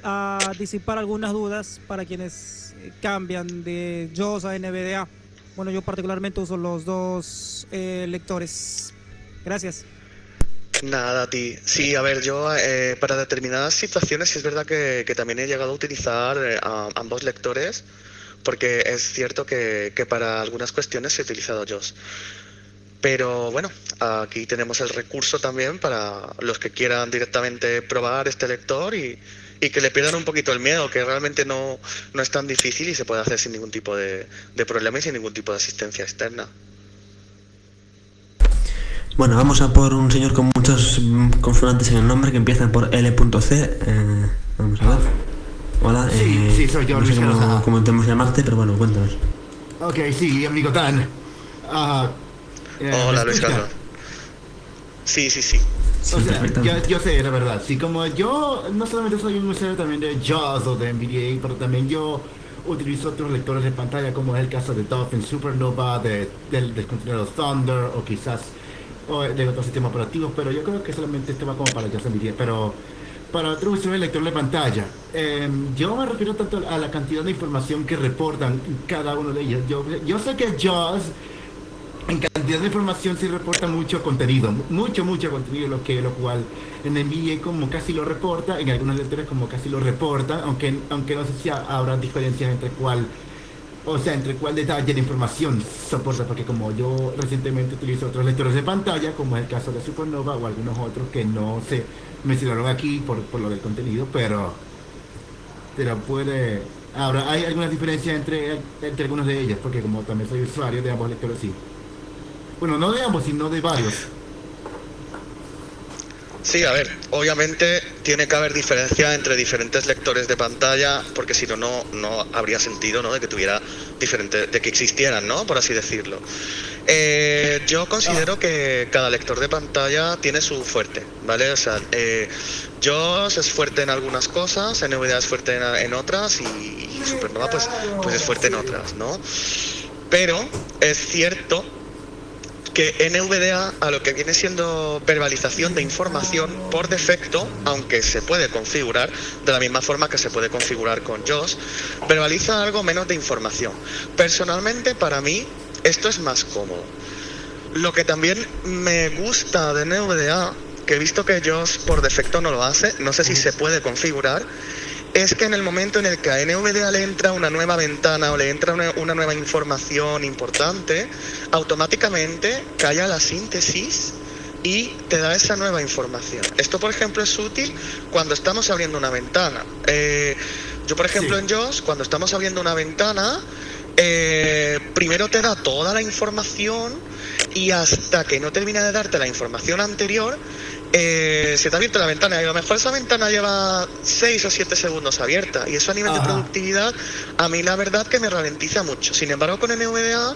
a disipar algunas dudas para quienes eh, cambian de JOS a NVDA. Bueno, yo particularmente uso los dos eh, lectores. Gracias. Nada, ti. Sí, a ver, yo eh, para determinadas situaciones sí es verdad que, que también he llegado a utilizar eh, a- ambos lectores, porque es cierto que, que para algunas cuestiones he utilizado JOS. Pero bueno, aquí tenemos el recurso también para los que quieran directamente probar este lector y, y que le pierdan un poquito el miedo, que realmente no, no es tan difícil y se puede hacer sin ningún tipo de, de problema y sin ningún tipo de asistencia externa. Bueno, vamos a por un señor con muchos consonantes en el nombre que empieza por L.C. Eh, vamos a ver. Hola. Sí, eh, sí, soy yo, No sé cómo, cómo tenemos que llamarte, pero bueno, cuéntanos. Ok, sí, amigo Tan. Eh, Hola, ¿me Luis? Carlos. Sí, sí, sí. Sí, O sea, yo, yo sé, la verdad. Sí, como yo no solamente soy un usuario también de JAWS o de NVDA, pero también yo utilizo otros lectores de pantalla, como es el caso de Dolphin Supernova, de, del, contenedor Thunder, o quizás de otros sistemas operativos, pero yo creo que solamente este va como para JAWS NVDA. Pero para otro usuario de lector de pantalla, em, yo me refiero tanto a la cantidad de información que reportan cada uno de ellos. Yo, sé que JAWS en cantidad de información se reporta mucho contenido, mucho, mucho contenido, lo que lo cual en NVIDIA como casi lo reporta, en algunos lectores como casi lo reporta, aunque aunque no sé si ha- habrá diferencias entre cuál, o sea, entre cuál detalle de información soporta, porque como yo recientemente utilizo otros lectores de pantalla, como es el caso de Supernova o algunos otros que no se mencionaron aquí por, por lo del contenido, pero pero puede ahora hay algunas diferencias entre entre algunos de ellos, porque como también soy usuario de ambos lectores sí. Bueno, no de ambos, sino de varios. Sí, a ver, obviamente tiene que haber diferencia entre diferentes lectores de pantalla, porque si no, no, no habría sentido, ¿no? De que tuviera diferente, de que existieran, ¿no? Por así decirlo. Eh, yo considero que cada lector de pantalla tiene su fuerte, ¿vale? O sea, eh, es fuerte en algunas cosas, NVDA es fuerte en, en otras y, y Supernova pues, pues es fuerte en otras, ¿no? Pero es cierto que NVDA a lo que viene siendo verbalización de información por defecto, aunque se puede configurar de la misma forma que se puede configurar con JOS, verbaliza algo menos de información. Personalmente para mí esto es más cómodo. Lo que también me gusta de NVDA, que he visto que JOS por defecto no lo hace, no sé si se puede configurar, es que en el momento en el que a NVDA le entra una nueva ventana o le entra una, una nueva información importante, automáticamente calla la síntesis y te da esa nueva información. Esto, por ejemplo, es útil cuando estamos abriendo una ventana. Eh, Yo, por ejemplo, Sí. en JOS, cuando estamos abriendo una ventana, eh, primero te da toda la información y hasta que no termina de darte la información anterior, eh, se te ha abierto la ventana. Y a lo mejor esa ventana lleva 6 o 7 segundos abierta. Y eso a nivel de productividad, a mí la verdad que me ralentiza mucho. Sin embargo, con NVDA,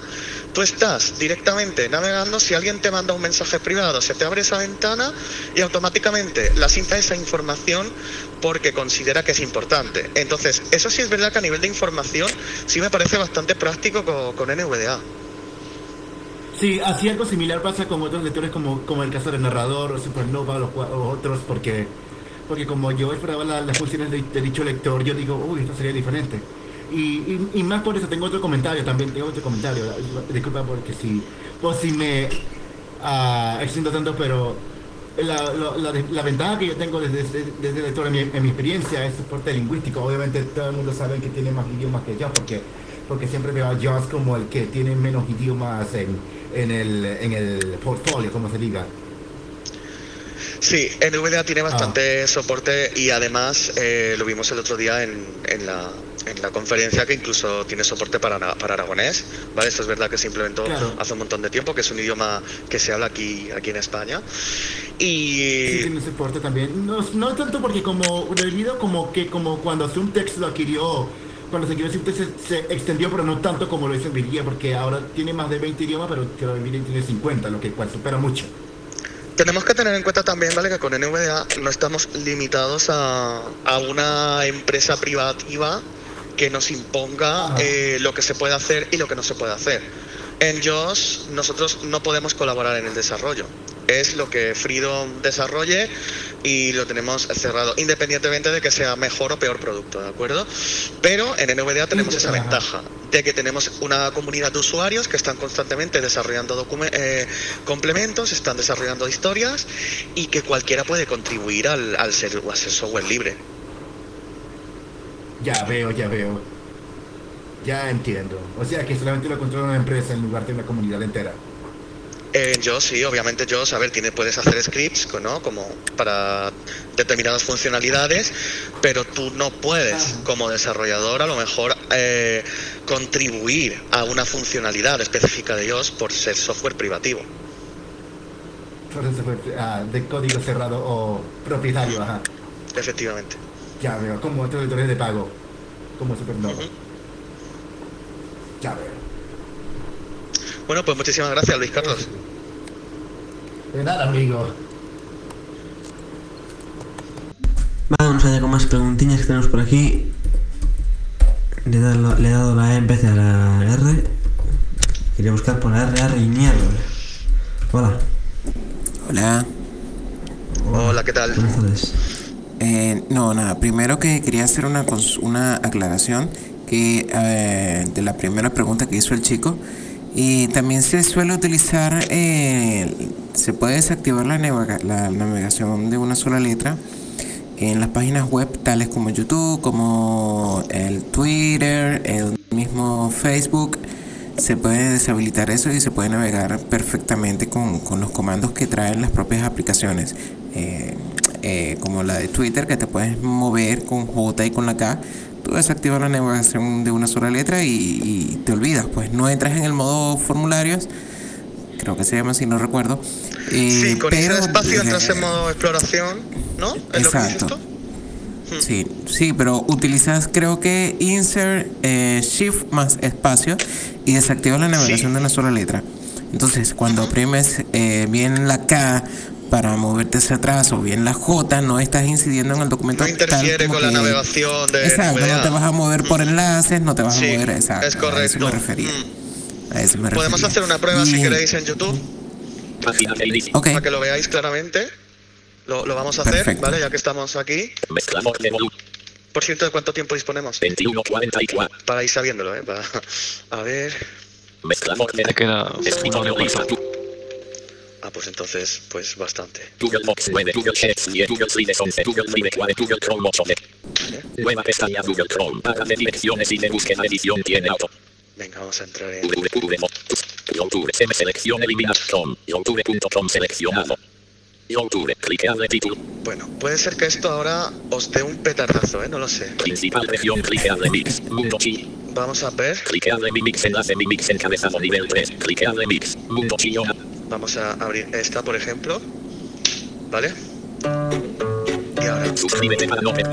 tú estás directamente navegando. Si alguien te manda un mensaje privado, se te abre esa ventana y automáticamente la cinta esa información porque considera que es importante. Entonces, eso sí es verdad que a nivel de información sí me parece bastante práctico con, con NVDA. Sí, así algo similar pasa con otros lectores como, como el caso del narrador o Supernova o, los o otros, porque, porque como yo esperaba la- las funciones de, dicho lector, yo digo, uy, esto sería diferente. Y, y, y más por eso tengo otro comentario también, tengo otro comentario, disculpa porque si, por si me ah, extiendo tanto, pero la, la, ventaja que yo tengo desde, desde, lector en mi, en mi experiencia es soporte lingüístico. Obviamente todo el mundo sabe que tiene más idiomas que yo, porque, porque siempre veo a Joss como el que tiene menos idiomas en, en, el, en el portfolio, como se diga. Sí, NVDA tiene bastante soporte y además eh, lo vimos el otro día en, en, la, en la conferencia que incluso tiene soporte para, ara- para aragonés, ¿vale? Esto es verdad que se implementó Claro. hace un montón de tiempo, que es un idioma que se habla aquí, aquí en España. Sí, Y tiene soporte también. No, no tanto porque como debido como que como cuando hace un texto lo adquirió, cuando se ese texto se, se extendió, pero no tanto como lo hizo Nvidia, porque ahora tiene más de 20 idiomas, pero que Nvidia tiene 50, lo que cual supera mucho. tenemos que tener en cuenta también, ¿vale? Que con NVDA no estamos limitados a, a una empresa privativa que nos imponga eh, lo que se puede hacer y lo que no se puede hacer. En JOS nosotros no podemos colaborar en el desarrollo. Es lo que Freedom desarrolle y lo tenemos cerrado, independientemente de que sea mejor o peor producto, ¿de acuerdo? Pero en NVDA tenemos esa ventaja de que tenemos una comunidad de usuarios que están constantemente desarrollando eh, complementos, están desarrollando historias y que cualquiera puede contribuir al, al ser, a ser software libre. Ya veo, ya veo. Ya entiendo. O sea que solamente lo controla una empresa en lugar de una comunidad entera. En yo sí, obviamente yo, a ver, tiene, puedes hacer scripts, ¿no? Como para determinadas funcionalidades, pero tú no puedes, como desarrollador, a lo mejor eh, contribuir a una funcionalidad específica de ellos por ser software privativo. Ah, de código cerrado o propietario, ajá. Efectivamente. Ya veo, como editores de pago. Como Supernova. Ya veo. Bueno, pues muchísimas gracias, Luis Carlos. De nada, amigo. Vamos allá con más preguntiñas que tenemos por aquí. Le he dado, le he dado la E en vez de la R. Quería buscar por la R, R y mierda. Hola. Hola. Hola, ¿qué tal? Buenas tardes. Eh, no, nada. Primero que quería hacer una, cons- una aclaración que eh, de la primera pregunta que hizo el chico. Y también se suele utilizar, eh, se puede desactivar la, navega- la navegación de una sola letra en las páginas web tales como YouTube, como el Twitter, el mismo Facebook. Se puede deshabilitar eso y se puede navegar perfectamente con, con los comandos que traen las propias aplicaciones. Eh, eh, como la de Twitter, que te puedes mover con J y con la K. Tú desactivas la navegación de una sola letra y, y te olvidas. Pues no entras en el modo formularios. Creo que se llama así, no recuerdo. Eh, Sí, con ese pero, espacio entras en modo exploración, ¿no? ¿Es lo que Exacto. tú? Sí, sí, pero utilizas creo que insert eh, shift más espacio y desactivas la navegación Sí. de una sola letra. Entonces, cuando oprimes eh, bien la K para moverte hacia atrás o bien la J, no estás incidiendo en el documento. No interfiere con la navegación de Exacto, no te vas a mover por enlaces, no te vas Sí, a mover. Exacto, es A eso correcto. me refería. Mm. A eso me Podemos refería. hacer una prueba si queréis en YouTube para que lo veáis claramente. Lo, lo vamos a hacer, Perfecto. ¿vale? Ya que estamos aquí. Por cierto, ¿de cuánto tiempo disponemos? 2144. Para ir sabiéndolo, ¿eh? Para- A ver. Mezclador de Te queda Ah, pues entonces, pues bastante. Google Box 9, Google Sheets 10, Google Slides 11, Google Drive 4, Google Chrome 8. Nueva pestaña Google Chrome. Barra de direcciones y de búsqueda edición tiene auto. Venga, vamos a entrar en... Youtube. M selección eliminar Chrome. Youtube.com seleccionado. YouTube, cliqueable título. Bueno, puede ser que esto ahora os dé un petardazo, ¿eh? No lo sé. Principal región, cliqueable mix. Mundo chi. Vamos a ver. Cliqueable mi mix, enlace mi mix encabezado nivel 3. Cliqueable mix. Mundo chi. Vamos a abrir esta, por ejemplo. ¿Vale? Y ahora. Suscríbete para no per-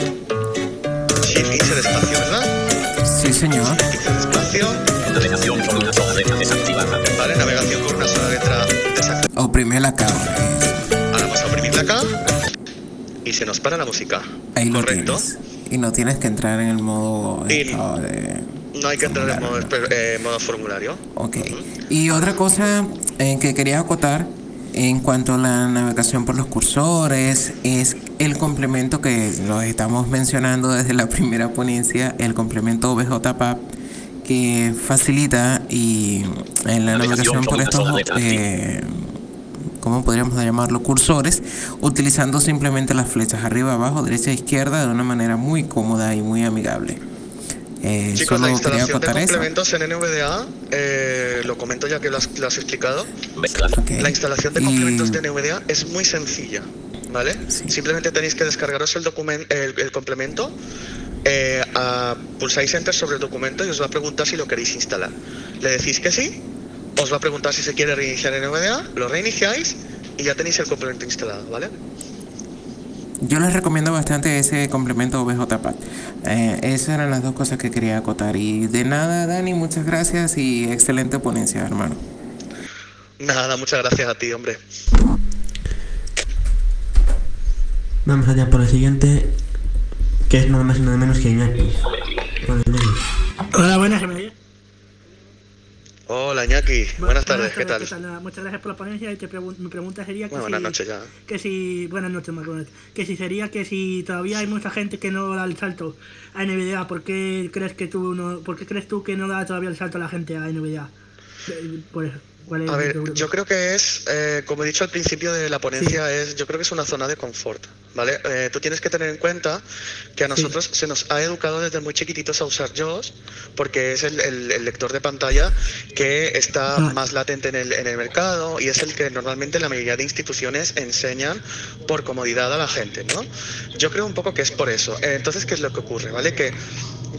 Shift insert espacio, ¿verdad? Sí, señor. Insert espacio. Navegación con una sola letra desactivada. Vale, navegación con una sola letra desactivada. Oprime la cámara. Y se nos para la música. Ahí Correcto. Y no tienes que entrar en el modo estado de... No hay que entrar en modo, eh, modo formulario. Ok. Y otra cosa eh, que quería acotar en cuanto a la navegación por los cursores es el complemento que lo estamos mencionando desde la primera ponencia, el complemento OBJPAP que facilita y en la navegación por estos eh, ¿cómo podríamos llamarlo? cursores utilizando simplemente las flechas arriba, abajo, derecha e izquierda de una manera muy cómoda y muy amigable. Eh, Chicos, la instalación de acotar eso. complementos en NVDA, eh, lo comento ya que lo has, lo has explicado. Mezclar. Ok. La instalación de Y- complementos de NVDA es muy sencilla, ¿vale? Simplemente tenéis que descargaros el, el, el complemento, eh, a- pulsáis Enter sobre el documento y os va a preguntar si lo queréis instalar. Le decís que sí, os va a preguntar si se quiere reiniciar NVDA, lo reiniciáis y ya tenéis el complemento instalado, ¿vale? Yo les recomiendo bastante ese complemento OBJPAT. Eh, esas eran las dos cosas que quería acotar. Y de nada, Dani, muchas gracias y excelente ponencia, hermano. Nada, muchas gracias a ti, hombre. Vamos allá por el siguiente, que es nada más y nada menos que Iñaki. Hola, buenas. Hola, Iñaki. Buenas tardes, ¿qué tal? Muchas gracias por la ponencia y te pregun- mi pregunta sería que Bueno, si, buenas noches ya. que si buenas noches que si sería que si todavía hay mucha gente que no da el salto a NVDA, ¿por qué crees que tú no, por qué crees tú que no da todavía el salto a la gente a NVDA? Eh, Por eso, ¿cuál es A ver, yo creo que es, eh, como he dicho al principio de la ponencia, es, yo creo que es una zona de confort, ¿vale? Eh, tú tienes que tener en cuenta que a nosotros se nos ha educado desde muy chiquititos a usar JAWS, porque es el, el- el lector de pantalla que está Ah. más latente en el, en el mercado y es el que normalmente la mayoría de instituciones enseñan por comodidad a la gente, ¿no? Yo creo un poco que es por eso. Eh, entonces, ¿qué es lo que ocurre, ¿vale? Que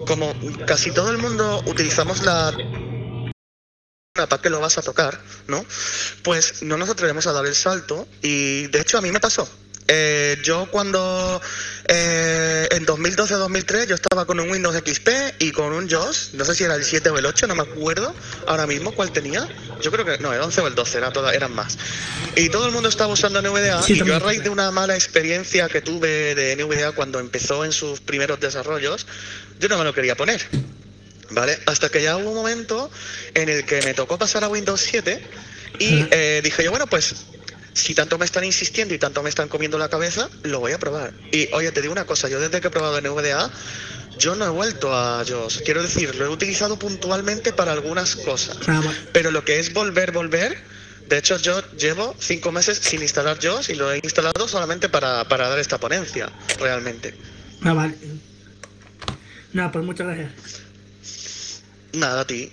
como casi todo el mundo utilizamos la para que lo vas a tocar, ¿no? Pues no nos atrevemos a dar el salto y de hecho a mí me pasó. Eh, yo cuando eh, en 2012-2003 yo estaba con un Windows XP y con un JOS, no sé si era el 7 o el 8, no me acuerdo ahora mismo cuál tenía. Yo creo que no, el 11 o el 12, era toda, eran más. Y todo el mundo estaba usando NVDA Sí, y yo a raíz de una mala experiencia que tuve de NVDA cuando empezó en sus primeros desarrollos, yo no me lo quería poner. ¿Vale? Hasta que ya hubo un momento en el que me tocó pasar a Windows 7 y eh, dije yo, bueno, pues si tanto me están insistiendo y tanto me están comiendo la cabeza, lo voy a probar. Y oye, te digo una cosa, yo desde que he probado NVDA, yo no he vuelto a JOS. Quiero decir, lo he utilizado puntualmente para algunas cosas. Pero lo que es volver, volver, de hecho yo llevo cinco meses sin instalar JOS y lo he instalado solamente para, para dar esta ponencia, realmente. ah, vale. Nada, pues muchas gracias. Nada, a ti.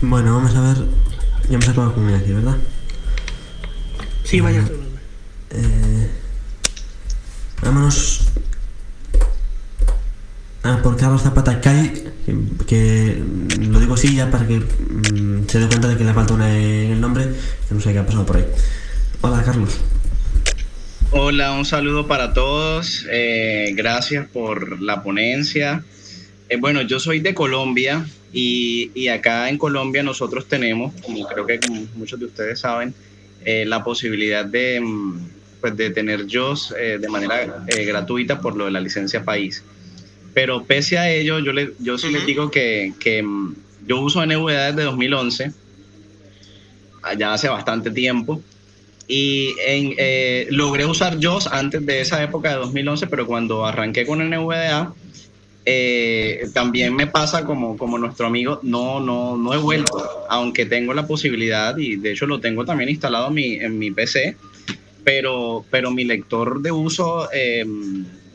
Bueno, vamos a ver. Ya hemos acabado con Iñaki, ¿verdad? Sí, vaya. Eh, vámonos a por Carlos Zapata Cali, que, que, mm, lo digo así ya para que mm, se dé cuenta de que le falta una en el nombre, que no sé qué ha pasado por ahí. Hola, Carlos. Hola, un saludo para todos. eh, gracias por la ponencia. Eh, bueno, yo soy de Colombia y, y acá en Colombia nosotros tenemos, como creo que como muchos de ustedes saben, eh, la posibilidad de, mm, pues, de tener JOS eh, de manera gratuita por lo de la licencia país. Pero pese a ello, yo, le, yo sí les digo que, que, mm, yo uso NVDA desde 2011, allá hace bastante tiempo. Y en, eh, logré usar JOS antes de esa época de 2011, pero cuando arranqué con NVDA, eh, también me pasa como, como nuestro amigo, no, no, no he vuelto, aunque tengo la posibilidad y de hecho lo tengo también instalado en mi, en mi PC, pero, pero mi lector de uso eh,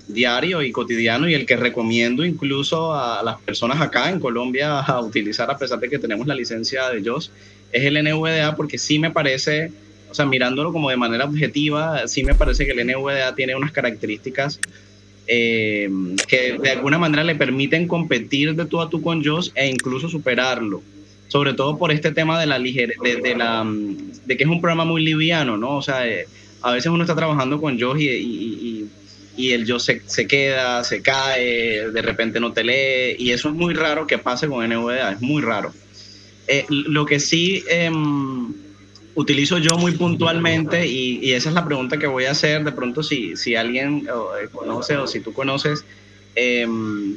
diario y cotidiano y el que recomiendo incluso a las personas acá en Colombia a utilizar a pesar de que tenemos la licencia de JOS es el NVDA porque sí me parece, o sea, mirándolo como de manera objetiva, sí me parece que el NVDA tiene unas características eh, que de alguna manera le permiten competir de tú a tú con Joss e incluso superarlo. Sobre todo por este tema de la ligera, de, la, de que es un programa muy liviano, ¿no? O sea, eh, a veces uno está trabajando con Joss y, y, y, el Joss se, se, queda, se cae, de repente no te lee, y eso es muy raro que pase con NVDA, es muy raro. Eh, lo que sí eh, utilizo yo muy puntualmente, y, esa es la pregunta que voy a hacer, de pronto si, si alguien eh, conoce o si tú conoces eh,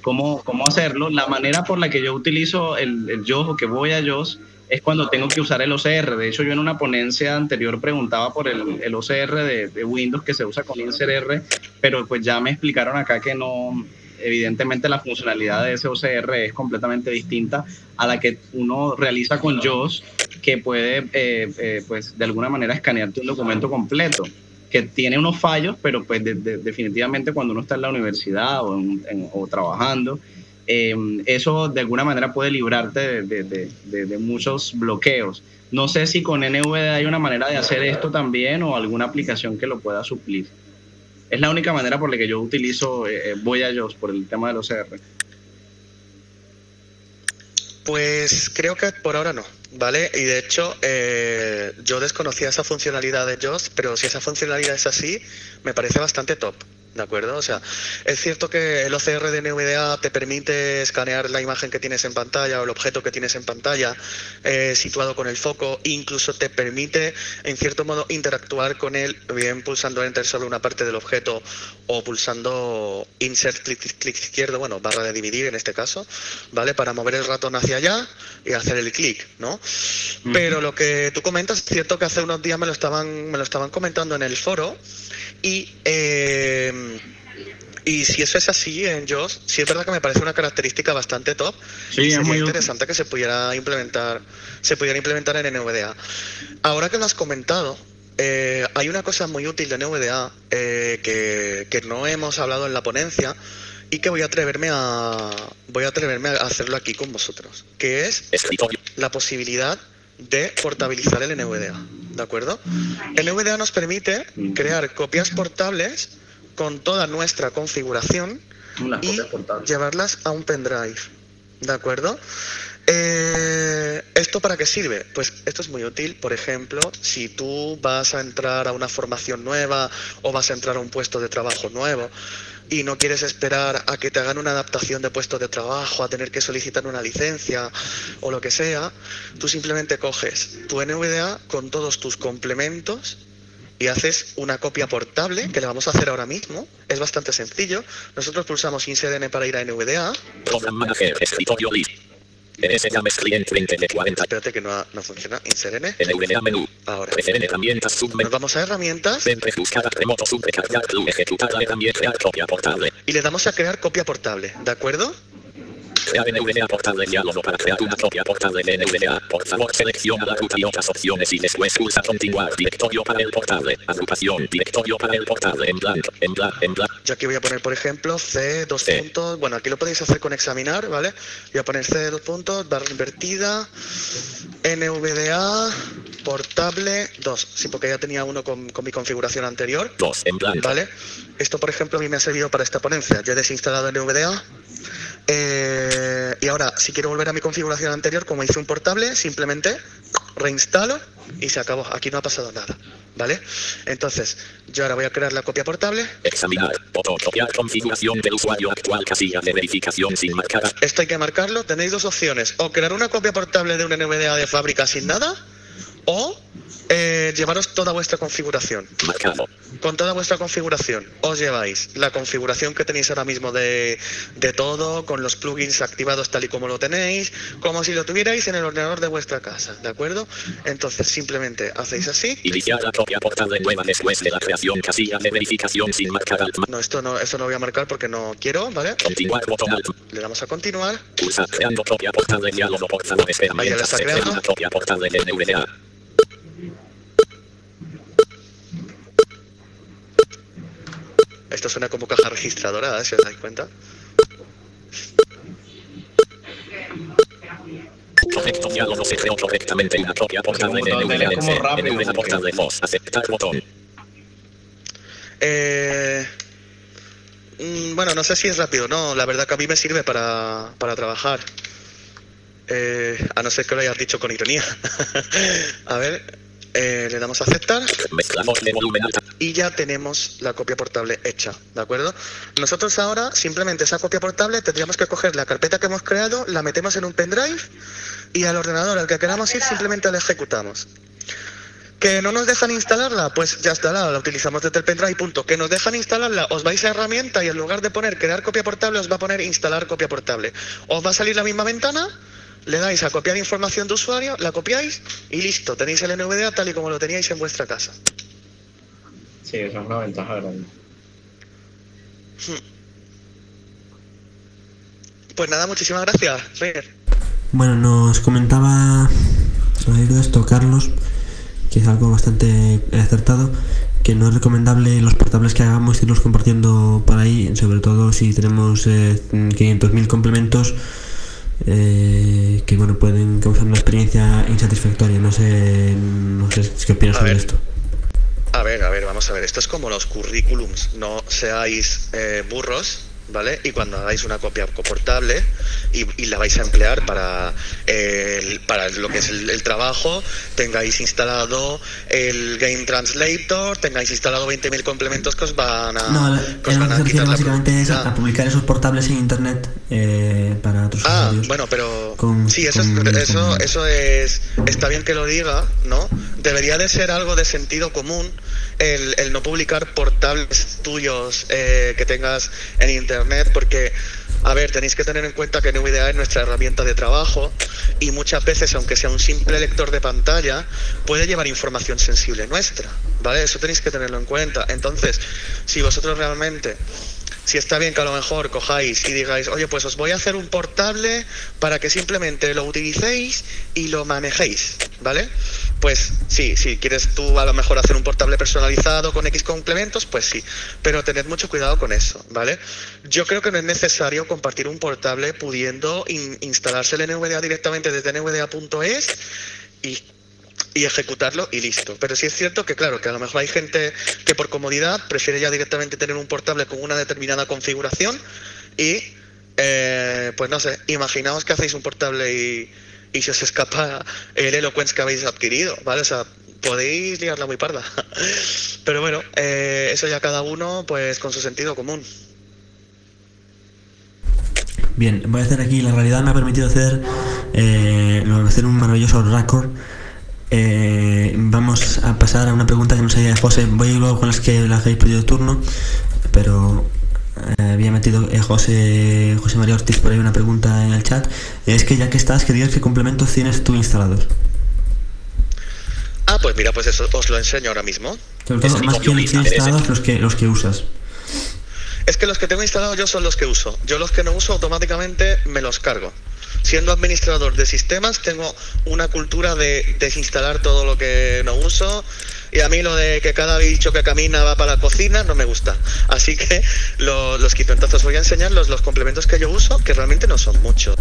cómo, cómo hacerlo, la manera por la que yo utilizo el, el JOS o que voy a JOS es cuando tengo que usar el OCR. De hecho, yo en una ponencia anterior preguntaba por el, OCR de, Windows que se usa con insert R, pero pues ya me explicaron acá que no, evidentemente la funcionalidad de ese OCR es completamente distinta a la que uno realiza con JOS, que puede, eh, eh, pues, de alguna manera escanearte un documento completo, que tiene unos fallos, pero pues de, de, definitivamente cuando uno está en la universidad o, en, en, o trabajando, eh, eso de alguna manera puede librarte de, de, muchos bloqueos. No sé si con NVDA hay una manera de hacer esto también o alguna aplicación que lo pueda suplir. Es la única manera por la que yo utilizo eh, Voyage por el tema de los CR. Pues creo que por ahora no, ¿vale? Y de hecho, eh, yo desconocía esa funcionalidad de JOS, pero si esa funcionalidad es así, me parece bastante top. ¿De acuerdo? O sea, es cierto que el OCR de NVDA te permite escanear la imagen que tienes en pantalla o el objeto que tienes en pantalla eh, situado con el foco, incluso te permite, en cierto modo, interactuar con él, bien pulsando Enter sobre una parte del objeto o pulsando Insert, clic, clic izquierdo, bueno, barra de dividir en este caso, ¿vale? Para mover el ratón hacia allá y hacer el clic, ¿no? Pero lo que tú comentas, es cierto que hace unos días me lo estaban, me lo estaban comentando en el foro y, eh, y si eso es así en JOS, sí es verdad que me parece una característica bastante top sí, y sería muy interesante que se pudiera implementar, se pudiera implementar en NVDA. Ahora que lo has comentado, eh, hay una cosa muy útil de NVDA eh, que, que, no hemos hablado en la ponencia y que voy a atreverme a voy a atreverme a hacerlo aquí con vosotros, que es la posibilidad de portabilizar el NVDA. ¿De acuerdo? El NVDA nos permite crear copias portables con toda nuestra configuración y llevarlas a un pendrive. ¿De acuerdo? Eh, ¿Esto para qué sirve? Pues esto es muy útil, por ejemplo, si tú vas a entrar a una formación nueva o vas a entrar a un puesto de trabajo nuevo y no quieres esperar a que te hagan una adaptación de puesto de trabajo, a tener que solicitar una licencia o lo que sea, tú simplemente coges tu NVDA con todos tus complementos y haces una copia portable, que le vamos a hacer ahora mismo. Es bastante sencillo. Nosotros pulsamos INSERN para ir a NVDA. Escritorio list. NS James Client 20 de 40. Espérate que no, no funciona. INSERN. NVDA menú. Ahora. Herramientas. Nos vamos a herramientas. Remoto ejecutar herramienta copia portable. Y le damos a crear copia portable, ¿de acuerdo? NVDA portable diálogo para crear una copia portable de NVDA. Por favor, selecciona la ruta y otras opciones y después pulsa continuar. Directorio para el portable. Agrupación. Directorio para el portable. En blanco. En blanco. En blanco. Yo aquí voy a poner, por ejemplo, C, dos C. puntos. Bueno, aquí lo podéis hacer con examinar, ¿vale? Voy a poner C, dos puntos, barra invertida, NVDA, portable, 2. Sí, porque ya tenía uno con, con mi configuración anterior. 2, en blanco. ¿Vale? Esto, por ejemplo, a mí me ha servido para esta ponencia. Yo he desinstalado NVDA. Eh, y ahora, si quiero volver a mi configuración anterior, como hice un portable, simplemente reinstalo y se acabó. Aquí no ha pasado nada. ¿Vale? Entonces, yo ahora voy a crear la copia portable. Examinar. Botón copiar configuración del usuario actual casilla de verificación sin marcar. Esto hay que marcarlo. Tenéis dos opciones. O crear una copia portable de un NVDA de fábrica sin nada. O eh, llevaros toda vuestra configuración. Marcado. Con toda vuestra configuración os lleváis la configuración que tenéis ahora mismo de, de, todo, con los plugins activados tal y como lo tenéis, como si lo tuvierais en el ordenador de vuestra casa, ¿de acuerdo? Entonces simplemente hacéis así. Iniciar la copia portable nueva después de la creación casilla de verificación sin marcar alt. No, esto no, esto no voy a marcar porque no quiero, ¿vale? Continuar botón alt. Le damos a continuar. Pulsar creando copia portable diálogo por favor espera mientras se crea una copia portable de NVDA. Esto suena como caja registradora, ¿eh? si os dais cuenta. efecto diálogo se creó correctamente una de NVDA como en C, rápido, NVDA como portable voz, aceptar botón. Eh, mm, bueno, no sé si es rápido, no. La verdad que a mí me sirve para, para trabajar. Eh, a no ser que lo hayas dicho con ironía. [laughs] a ver, eh, le damos a aceptar. Y ya tenemos la copia portable hecha, ¿de acuerdo? Nosotros ahora simplemente esa copia portable tendríamos que coger la carpeta que hemos creado, la metemos en un pendrive y al ordenador al que queramos ir simplemente la ejecutamos. ¿Que no nos dejan instalarla? Pues ya está, la, la utilizamos desde el pendrive, punto. ¿Que nos dejan instalarla? Os vais a herramienta y en lugar de poner crear copia portable os va a poner instalar copia portable. Os va a salir la misma ventana, le dais a copiar información de usuario, la copiáis y listo, tenéis el NVDA tal y como lo teníais en vuestra casa. Sí, esa es una ventaja grande. Pues nada, muchísimas gracias. Fer. Bueno, nos comentaba oír esto Carlos, que es algo bastante acertado, que no es recomendable los portables que hagamos irlos compartiendo por ahí, sobre todo si tenemos eh, 500.000 complementos eh, que bueno pueden causar una experiencia insatisfactoria. No sé, no sé qué opinas sobre esto. A ver, a ver, vamos a ver. Esto es como los currículums. No seáis eh, burros, ¿vale? Y cuando hagáis una copia portable y, y la vais a emplear para, el- para lo que es el, el trabajo, tengáis instalado el Game Translator, tengáis instalado 20.000 complementos que os van a, No, la- que os van a quitar la básicamente es a, productividad. a publicar esos portables en internet eh, para otros Ah, bueno, pero Con- sí, eso, con- es, eso, con- eso es, está bien que lo diga, ¿no? Debería de ser algo de sentido común el, el no publicar portables tuyos eh, que tengas en internet, porque, a ver, tenéis que tener en cuenta que NVDA es nuestra herramienta de trabajo y muchas veces, aunque sea un simple lector de pantalla, puede llevar información sensible nuestra, ¿vale? Eso tenéis que tenerlo en cuenta. Entonces, si vosotros realmente si está bien que a lo mejor cojáis y digáis, oye, pues os voy a hacer un portable para que simplemente lo utilicéis y lo manejéis, ¿vale? Pues sí, si quieres tú a lo mejor hacer un portable personalizado con X complementos, pues sí, pero tened mucho cuidado con eso, ¿vale? Yo creo que no es necesario compartir un portable pudiendo in- instalarse el NVDA directamente desde nvda.es y y ejecutarlo y listo. Pero sí es cierto que, claro, que a lo mejor hay gente que por comodidad prefiere ya directamente tener un portable con una determinada configuración y, eh, pues no sé, imaginaos que hacéis un portable y, y se os escapa el Eloquence que habéis adquirido, ¿vale? O sea, podéis liarla muy parda. [laughs] Pero bueno, eh, eso ya cada uno, pues con su sentido común. Bien, voy a hacer aquí, la realidad me ha permitido hacer, eh, hacer un maravilloso récord. Eh, vamos a pasar a una pregunta que nos haya José. Voy luego con las que las habéis pedido turno, pero había metido eh, José, José María Ortiz por ahí una pregunta en el chat. Es que ya que estás, que digas qué complementos tienes tú instalados. Ah, pues mira, pues eso os lo enseño ahora mismo. Sobre todo, más que instalados, los que, los que usas. Es que los que tengo instalados yo son los que uso. Yo los que no uso automáticamente me los cargo. Siendo administrador de sistemas tengo una cultura de desinstalar todo lo que no uso y a mí lo de que cada bicho que camina va para la cocina no me gusta. Así que lo- los quito. Entonces voy a enseñar los, los complementos que yo uso, que realmente no son muchos.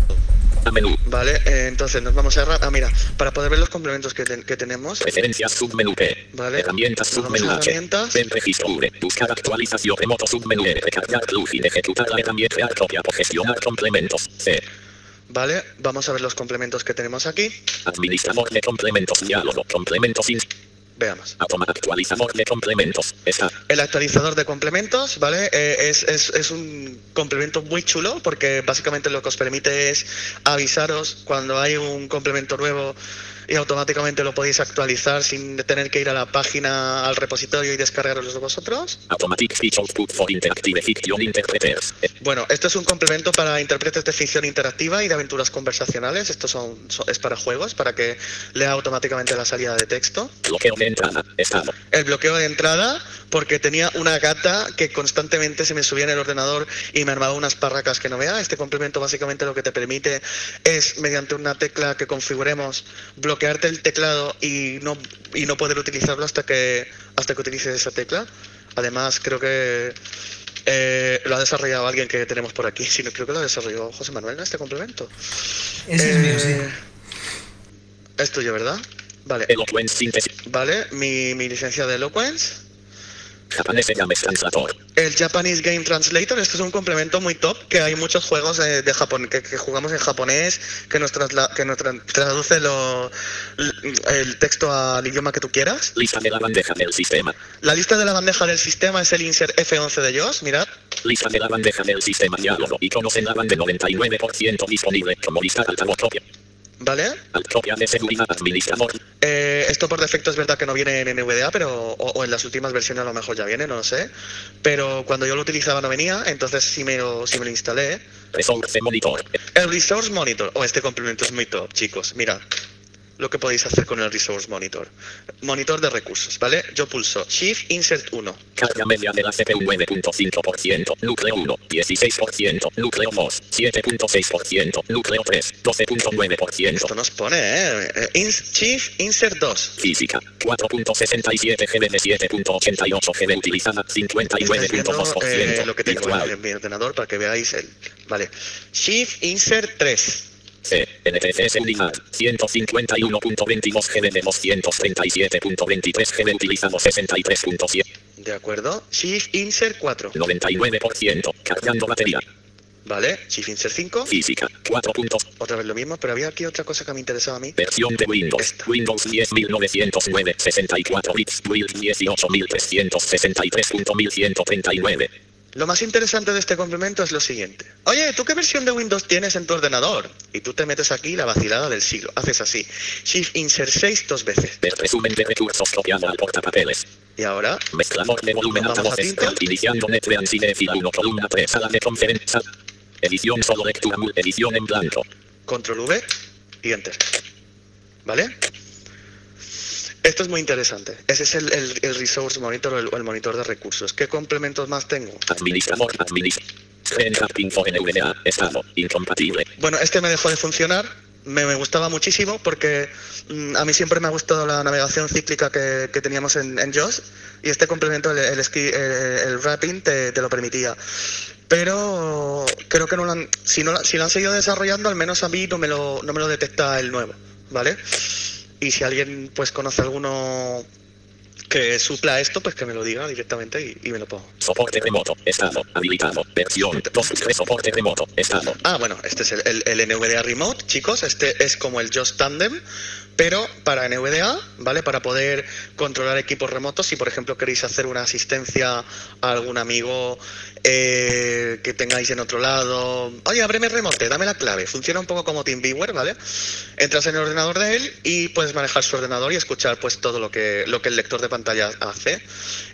Vale, eh, entonces nos vamos a... Ah, mira, para poder ver los complementos que, ten- que tenemos... Preferencias submenú P. Vale. Herramientas submenú H. herramientas. Ven registro V. Buscar actualización remoto submenú E. Recargar plugin. Ejecutar la herramienta. Crear por gestionar complementos. C. Vale, vamos a ver los complementos que tenemos aquí. Administrador de complementos. Diálogo. Complementos. Veamos. Actualizador de complementos. Está. El actualizador de complementos, ¿vale? Eh, es, es- es un complemento muy chulo porque básicamente lo que os permite es avisaros cuando hay un complemento nuevo y automáticamente lo podéis actualizar sin tener que ir a la página, al repositorio y descargarlos vosotros. Automatic Speech Output for Interactive Fiction Interpreters. Bueno, esto es un complemento para intérpretes de ficción interactiva y de aventuras conversacionales. Esto son, son- es para juegos, para que lea automáticamente la salida de texto. Bloqueo de entrada. Estado. el bloqueo de entrada porque tenía una gata que constantemente se me subía en el ordenador y me armaba unas parracas que no vea. Este complemento básicamente lo que te permite es, mediante una tecla que configuremos, bloquearte el teclado y no, y no poder utilizarlo hasta que, hasta que utilices esa tecla. Además, creo que eh, lo ha desarrollado alguien que tenemos por aquí. Sí, no, creo que lo desarrolló José Manuel, ¿no? Este complemento. Ese es mío, sí. Eh, Es tuyo, ¿verdad? Vale. Eloquence. Vale, mi, mi licencia de Eloquence. Japanese Game Translator. El Japanese Game Translator, esto es un complemento muy top, que hay muchos juegos eh, de Japón que, que jugamos en japonés, que nos, trasla- que nos tra- traduce lo, el texto al idioma que tú quieras. Lista de la bandeja del sistema. La lista de la bandeja del sistema es el insert F11 de JOS, mirad. Lista de la bandeja del sistema diálogo. Iconos en la banda 99% disponible como lista altavoz copia. ¿Vale? Alt copia de seguridad administrador. Eh, esto por defecto es verdad que no viene en NVDA, pero o, o en las últimas versiones a lo mejor ya viene, no lo sé. Pero cuando yo lo utilizaba no venía, entonces sí me lo, sí me lo instalé. Resource Monitor. El Resource Monitor, o este complemento es muy top, chicos. Mirad lo que podéis hacer con el Resource Monitor. Monitor de recursos, ¿vale? Yo pulso Shift Insert 1. Carga media de la CPU 9.5%. Núcleo 1, 16%. Núcleo 2, 7.6%. Núcleo 3, 12.9%. Esto nos pone, ¿eh? Eh, ins- Shift Insert 2. Física, 4.67 GB de 7.88 GB utilizada, Estáis viendo 59.2%. eh, lo que tengo Virtual. en mi ordenador para que veáis el... Vale. Shift Insert 3. C, NTCS unidad, 151.22 GB de 237.23 GB utilizado 63.7, ¿De acuerdo? Shift Insert 4. 99%, cargando batería, ¿Vale? Shift Insert 5. física, 4 puntos, Otra vez lo mismo, pero había aquí otra cosa que me interesaba a mí. versión de Windows, Windows 10 1909, 64 bits, build 18.363.1139. Lo más interesante de este complemento es lo siguiente. Oye, ¿tú qué versión de Windows tienes en tu ordenador? Y tú te metes aquí la vacilada del siglo. Haces así. Shift Insert 6 dos veces. Ver resumen de recursos copiado al portapapeles. Y ahora, Mezclador de volumen a altavoces, iniciando NetBeans y fila 1 columna 3 sala de conferencia. Edición solo lectura edición en blanco. Control V y Enter. ¿Vale? Esto es muy interesante. Ese es el, el- el Resource Monitor o el, monitor de recursos. ¿Qué complementos más tengo? Administrador, administrador. Estado, incompatible. Bueno, este me dejó de funcionar. Me, me gustaba muchísimo porque mm, a mí siempre me ha gustado la navegación cíclica que, que teníamos en, en JOS y este complemento, el, el, esqui- el- el wrapping, te, te lo permitía. Pero creo que no lo han, si, no, lo- si lo han seguido desarrollando, al menos a mí no me lo, no me lo detecta el nuevo, ¿vale? Y si alguien pues conoce alguno que supla esto, pues que me lo diga directamente y, y me lo pongo. Soporte remoto, estado, habilitado. Versión 2 soporte remoto, estado. Ah, bueno, este es el, el- el NVDA Remote, chicos. Este es como el JOS Tandem, pero para NVDA, ¿vale? Para poder controlar equipos remotos. Si, por ejemplo, queréis hacer una asistencia a algún amigo eh, que tengáis en otro lado. Oye, ábreme remote, dame la clave. Funciona un poco como TeamViewer, ¿vale? Entras en el ordenador de él y puedes manejar su ordenador y escuchar pues todo lo que, lo que el lector de pantalla hace.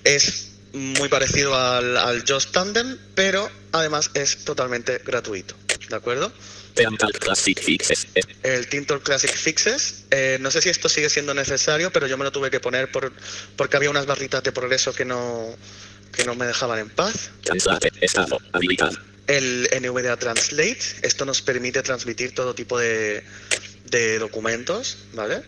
Es muy parecido al, al JOS Tandem, pero además es totalmente gratuito. ¿De acuerdo? Teamtal Classic Fixes. El Tintor Classic Fixes. eh, no sé si esto sigue siendo necesario, pero yo me lo tuve que poner por, porque había unas barritas de progreso que no, que no me dejaban en paz. Translate, estado, habilitado. El NVDA Translate. Esto nos permite transmitir todo tipo de, de documentos, ¿vale?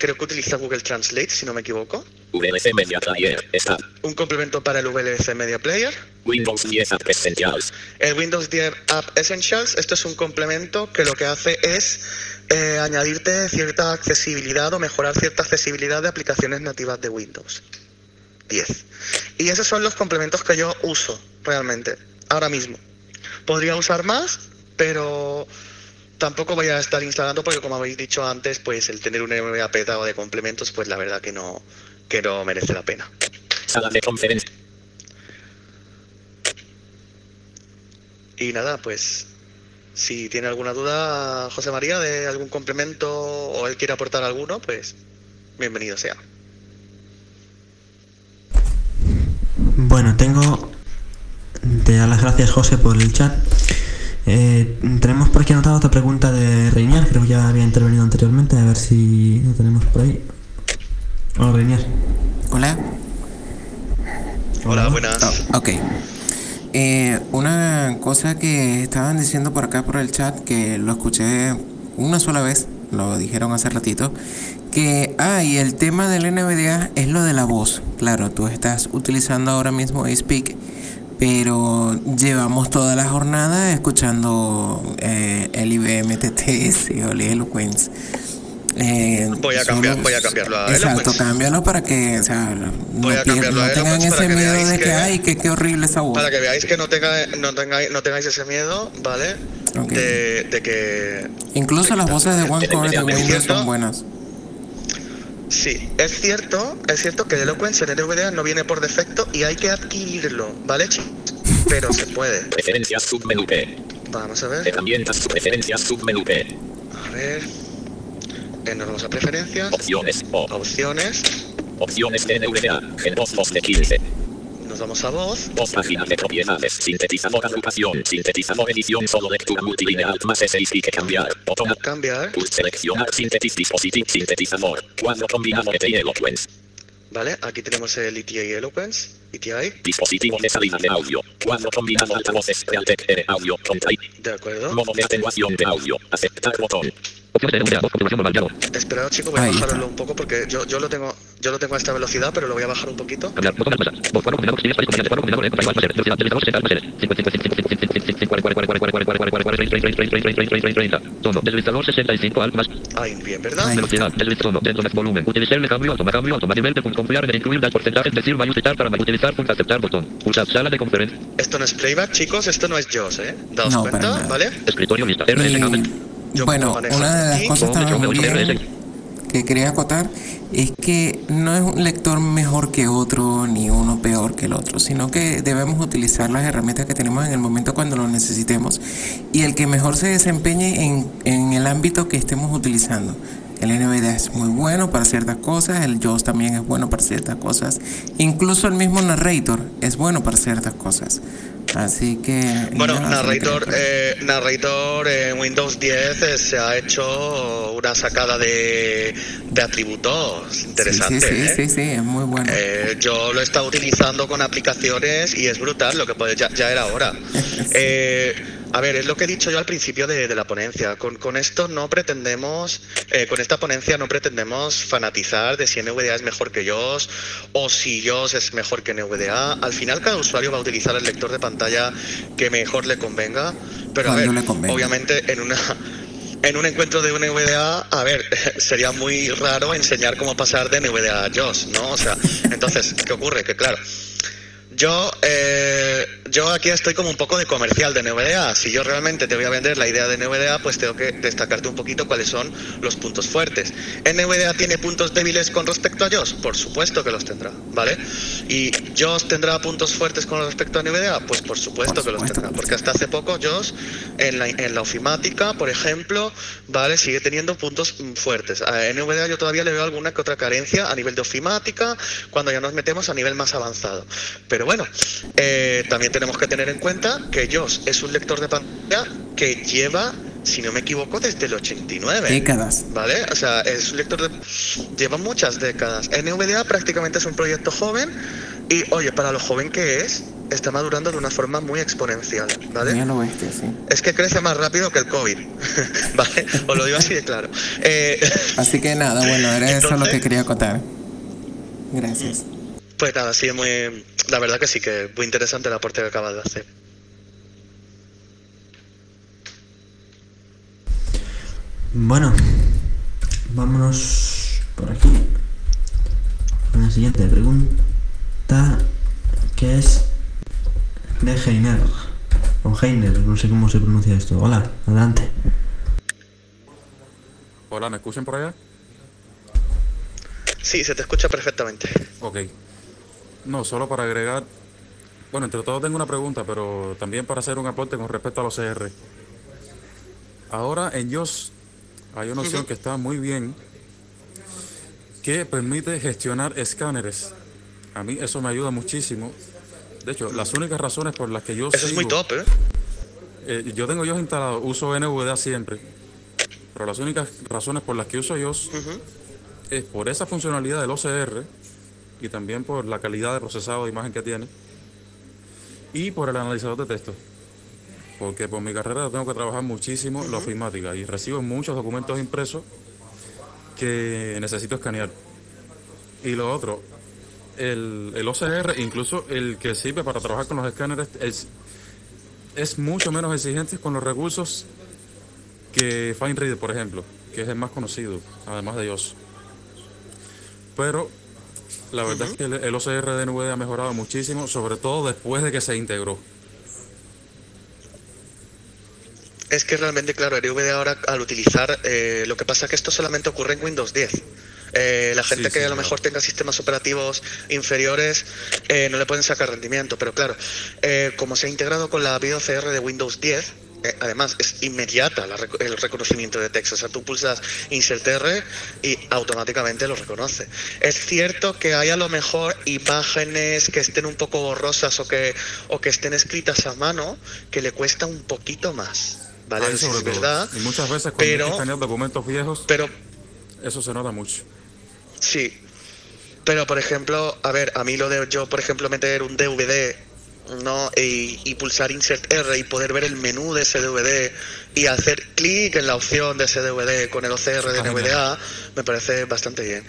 Creo que utiliza Google Translate, si no me equivoco. VLC Media Player, estado. Un complemento para el VLC Media Player. Windows 10 App Essentials. El Windows 10 App Essentials, esto es un complemento que lo que hace es eh, añadirte cierta accesibilidad o mejorar cierta accesibilidad de aplicaciones nativas de Windows 10. Y esos son los complementos que yo uso realmente, ahora mismo. Podría usar más, pero tampoco voy a estar instalando porque como habéis dicho antes, pues el tener un MVA petado de complementos, pues la verdad que no, que no merece la pena. Sala de conferencia. Y nada, pues si tiene alguna duda José María de algún complemento o él quiere aportar alguno, pues bienvenido sea. Bueno, tengo. Te dar las gracias, José, por el chat. Eh, tenemos por aquí anotada otra pregunta de Reinier, creo que ya había intervenido anteriormente, a ver si lo tenemos por ahí. Hola, Reinier. Hola. Hola, buenas. Ok. Eh, una cosa que estaban diciendo por acá por el chat, que lo escuché una sola vez, lo dijeron hace ratito, que, ah, y el tema del NVDA es lo de la voz. Claro, tú estás utilizando ahora mismo Speak, pero llevamos toda la jornada escuchando eh, el IBM TTS o el Eloquence. eh, Voy a solo- cambiar- voy a cambiarlo a Exacto, cámbialo para que, o sea, no, a tengan ese miedo de que, que- ay, que qué horrible esa voz. Para que veáis que no, tenga, no, tengáis, no tengáis ese miedo, ¿vale? De, de que Incluso las voces de OneCore de Es Windows son buenas. Sí, es cierto, es cierto que el Eloquence en NVDA no viene por defecto y hay que adquirirlo, ¿vale, chicos? Pero se puede. [laughs] Preferencias submenú P. Vamos a ver, Herramientas preferencias submenú P. a ver. Eh, Nos vamos a preferencias, Opciones O. opciones, Opciones de NVDA. En voz voz de 15. Nos vamos a voz, Voz página de propiedades. Sintetizador agrupación. Sintetizador edición solo lectura multilineal más S6 y que cambiar. Botón cambiar, Pulse seleccionar sintetis dispositivo sintetizador. Cuadro combinado de Eloquence. ¿vale? Aquí tenemos el ETI Eloquence, ETI, Dispositivo de salida de audio. Cuadro combinado altavoces Realtek R audio. Contra de acuerdo. Modo de atenuación de audio. Aceptar botón. Esperad, chicos, voy a Ahí está. bajarlo un poco porque yo, yo lo tengo yo lo tengo a esta velocidad, pero lo voy a bajar un poquito. Cambiar, botón de respuesta. Voz cuadro combinado, Xvideos, país, compañía, cuadro combinado, eco, igual, placer, velocidad, deslizador, 60, almacenes. 55, 55, 30, tono, deslizador 65, alt más, Ahí, bien, ¿verdad? Ahí. velocidad, deslizador, dentro volumen, utilizar el cambio, automa, cambio, nivel de confiar en incluir das porcentajes, decir, mayúsculas para utilizar, punto, aceptar, botón, pulsar, sala de conferencia, Esto no es playback, chicos, esto no es JOS, ¿eh? Daos No, cuenta. ¿vale? escritorio, lista, RS, Yo bueno, una de las cosas también que quería acotar es que no es un lector mejor que otro ni uno peor que el otro, sino que debemos utilizar las herramientas que tenemos en el momento cuando lo necesitemos. Y el que mejor se desempeñe en, en el ámbito que estemos utilizando. El NVDA es muy bueno para ciertas cosas, el JAWS también es bueno para ciertas cosas, incluso el mismo Narrator es bueno para ciertas cosas. Así que... Bueno, Narrator, eh, Narrator en Windows 10 eh, se ha hecho una sacada de, de atributos interesante. Sí, sí, ¿eh? sí, sí, es muy bueno. Eh, yo lo he estado utilizando con aplicaciones y es brutal, lo que puede, ya, ya era hora. [laughs] a ver, es lo que he dicho yo al principio de, de la ponencia. Con, con esto no pretendemos, eh, con esta ponencia no pretendemos fanatizar de si NVDA es mejor que JOS o si JOS es mejor que NVDA. Al final cada usuario va a utilizar el lector de pantalla que mejor le convenga. Pero a ver, obviamente en una en un encuentro de NVDA, a ver, [laughs] sería muy raro enseñar cómo pasar de NVDA a JOS, ¿no? O sea, entonces, ¿qué ocurre? Que claro, yo, eh, yo aquí estoy como un poco de comercial de NVDA. Si yo realmente te voy a vender la idea de NVDA, pues tengo que destacarte un poquito cuáles son los puntos fuertes. ¿NVDA tiene puntos débiles con respecto a JOS? Por supuesto que los tendrá, ¿vale? ¿Y JOS tendrá puntos fuertes con respecto a NVDA? Pues por supuesto que los tendrá. que Porque hasta hace poco JOS en la, en la ofimática, por ejemplo, ¿vale? Sigue teniendo puntos fuertes. A NVDA yo todavía le veo alguna que otra carencia a nivel de ofimática cuando ya nos metemos a nivel más avanzado. Pero bueno, eh, también tenemos que tener en cuenta que JOS es un lector de pantalla que lleva, si no me equivoco, desde el 89. Décadas. ¿Vale? O sea, es un lector de... Lleva muchas décadas. NVDA prácticamente es un proyecto joven y, oye, para lo joven que es, está madurando de una forma muy exponencial, ¿vale? Ya sí. Es que crece más rápido que el COVID, [laughs] ¿vale? Os lo digo así de claro. Eh, Así que nada, bueno, era eso lo que quería acotar. Gracias. Pues nada, sí, muy... La verdad que sí, que muy interesante el aporte que acabas de hacer. Bueno, vámonos por aquí. Con la siguiente pregunta, que es de Heiner. O Heiner, no sé cómo se pronuncia esto. Hola, adelante. Hola, ¿me escuchan por allá? Sí, se te escucha perfectamente. Ok. No, solo para agregar. Bueno, entre todos tengo una pregunta, pero también para hacer un aporte con respecto a los CR. Ahora en JOS hay una opción que está muy bien que permite gestionar escáneres. A mí eso me ayuda muchísimo. De hecho, las únicas razones por las que yo Eso es muy top, ¿eh? eh, yo tengo JOS instalado, uso NVDA siempre. Pero las únicas razones por las que uso JOS Ujú. es por esa funcionalidad del OCR y también por la calidad de procesado de imagen que tiene y por el analizador de texto. Porque por mi carrera tengo que trabajar muchísimo la ofimática y recibo muchos documentos impresos que necesito escanear. Y lo otro, el, el OCR, incluso el que sirve para trabajar con los escáneres, es, es mucho menos exigente con los recursos que FineReader, por ejemplo, que es el más conocido, además de ellos. Pero la verdad es que el, el OCR de NVIDIA ha mejorado muchísimo, sobre todo después de que se integró. Es que realmente, claro, NVIDIA ahora al utilizar, eh, lo que pasa es que esto solamente ocurre en Windows 10. Eh, la gente Sí, que sí, a lo claro. mejor tenga sistemas operativos inferiores eh, no le pueden sacar rendimiento, pero claro, como se ha integrado con la BioCR de Windows 10, eh, además es inmediata la el reconocimiento de texto, o sea, tú pulsas Insert R y automáticamente lo reconoce. Es cierto que hay a lo mejor imágenes que estén un poco borrosas o que, o que estén escritas a mano que le cuesta un poquito más. ¿Vale? Sobre es todo. verdad. Y muchas veces cuando hay que documentos viejos, pero eso se nota mucho. Sí, pero por ejemplo, a ver, a mí lo de yo, por ejemplo, meter un DVD, ¿no? Y, y pulsar Insert R y poder ver el menú de ese DVD y hacer clic en la opción de ese DVD con el OCR de NVDA, me parece bastante bien.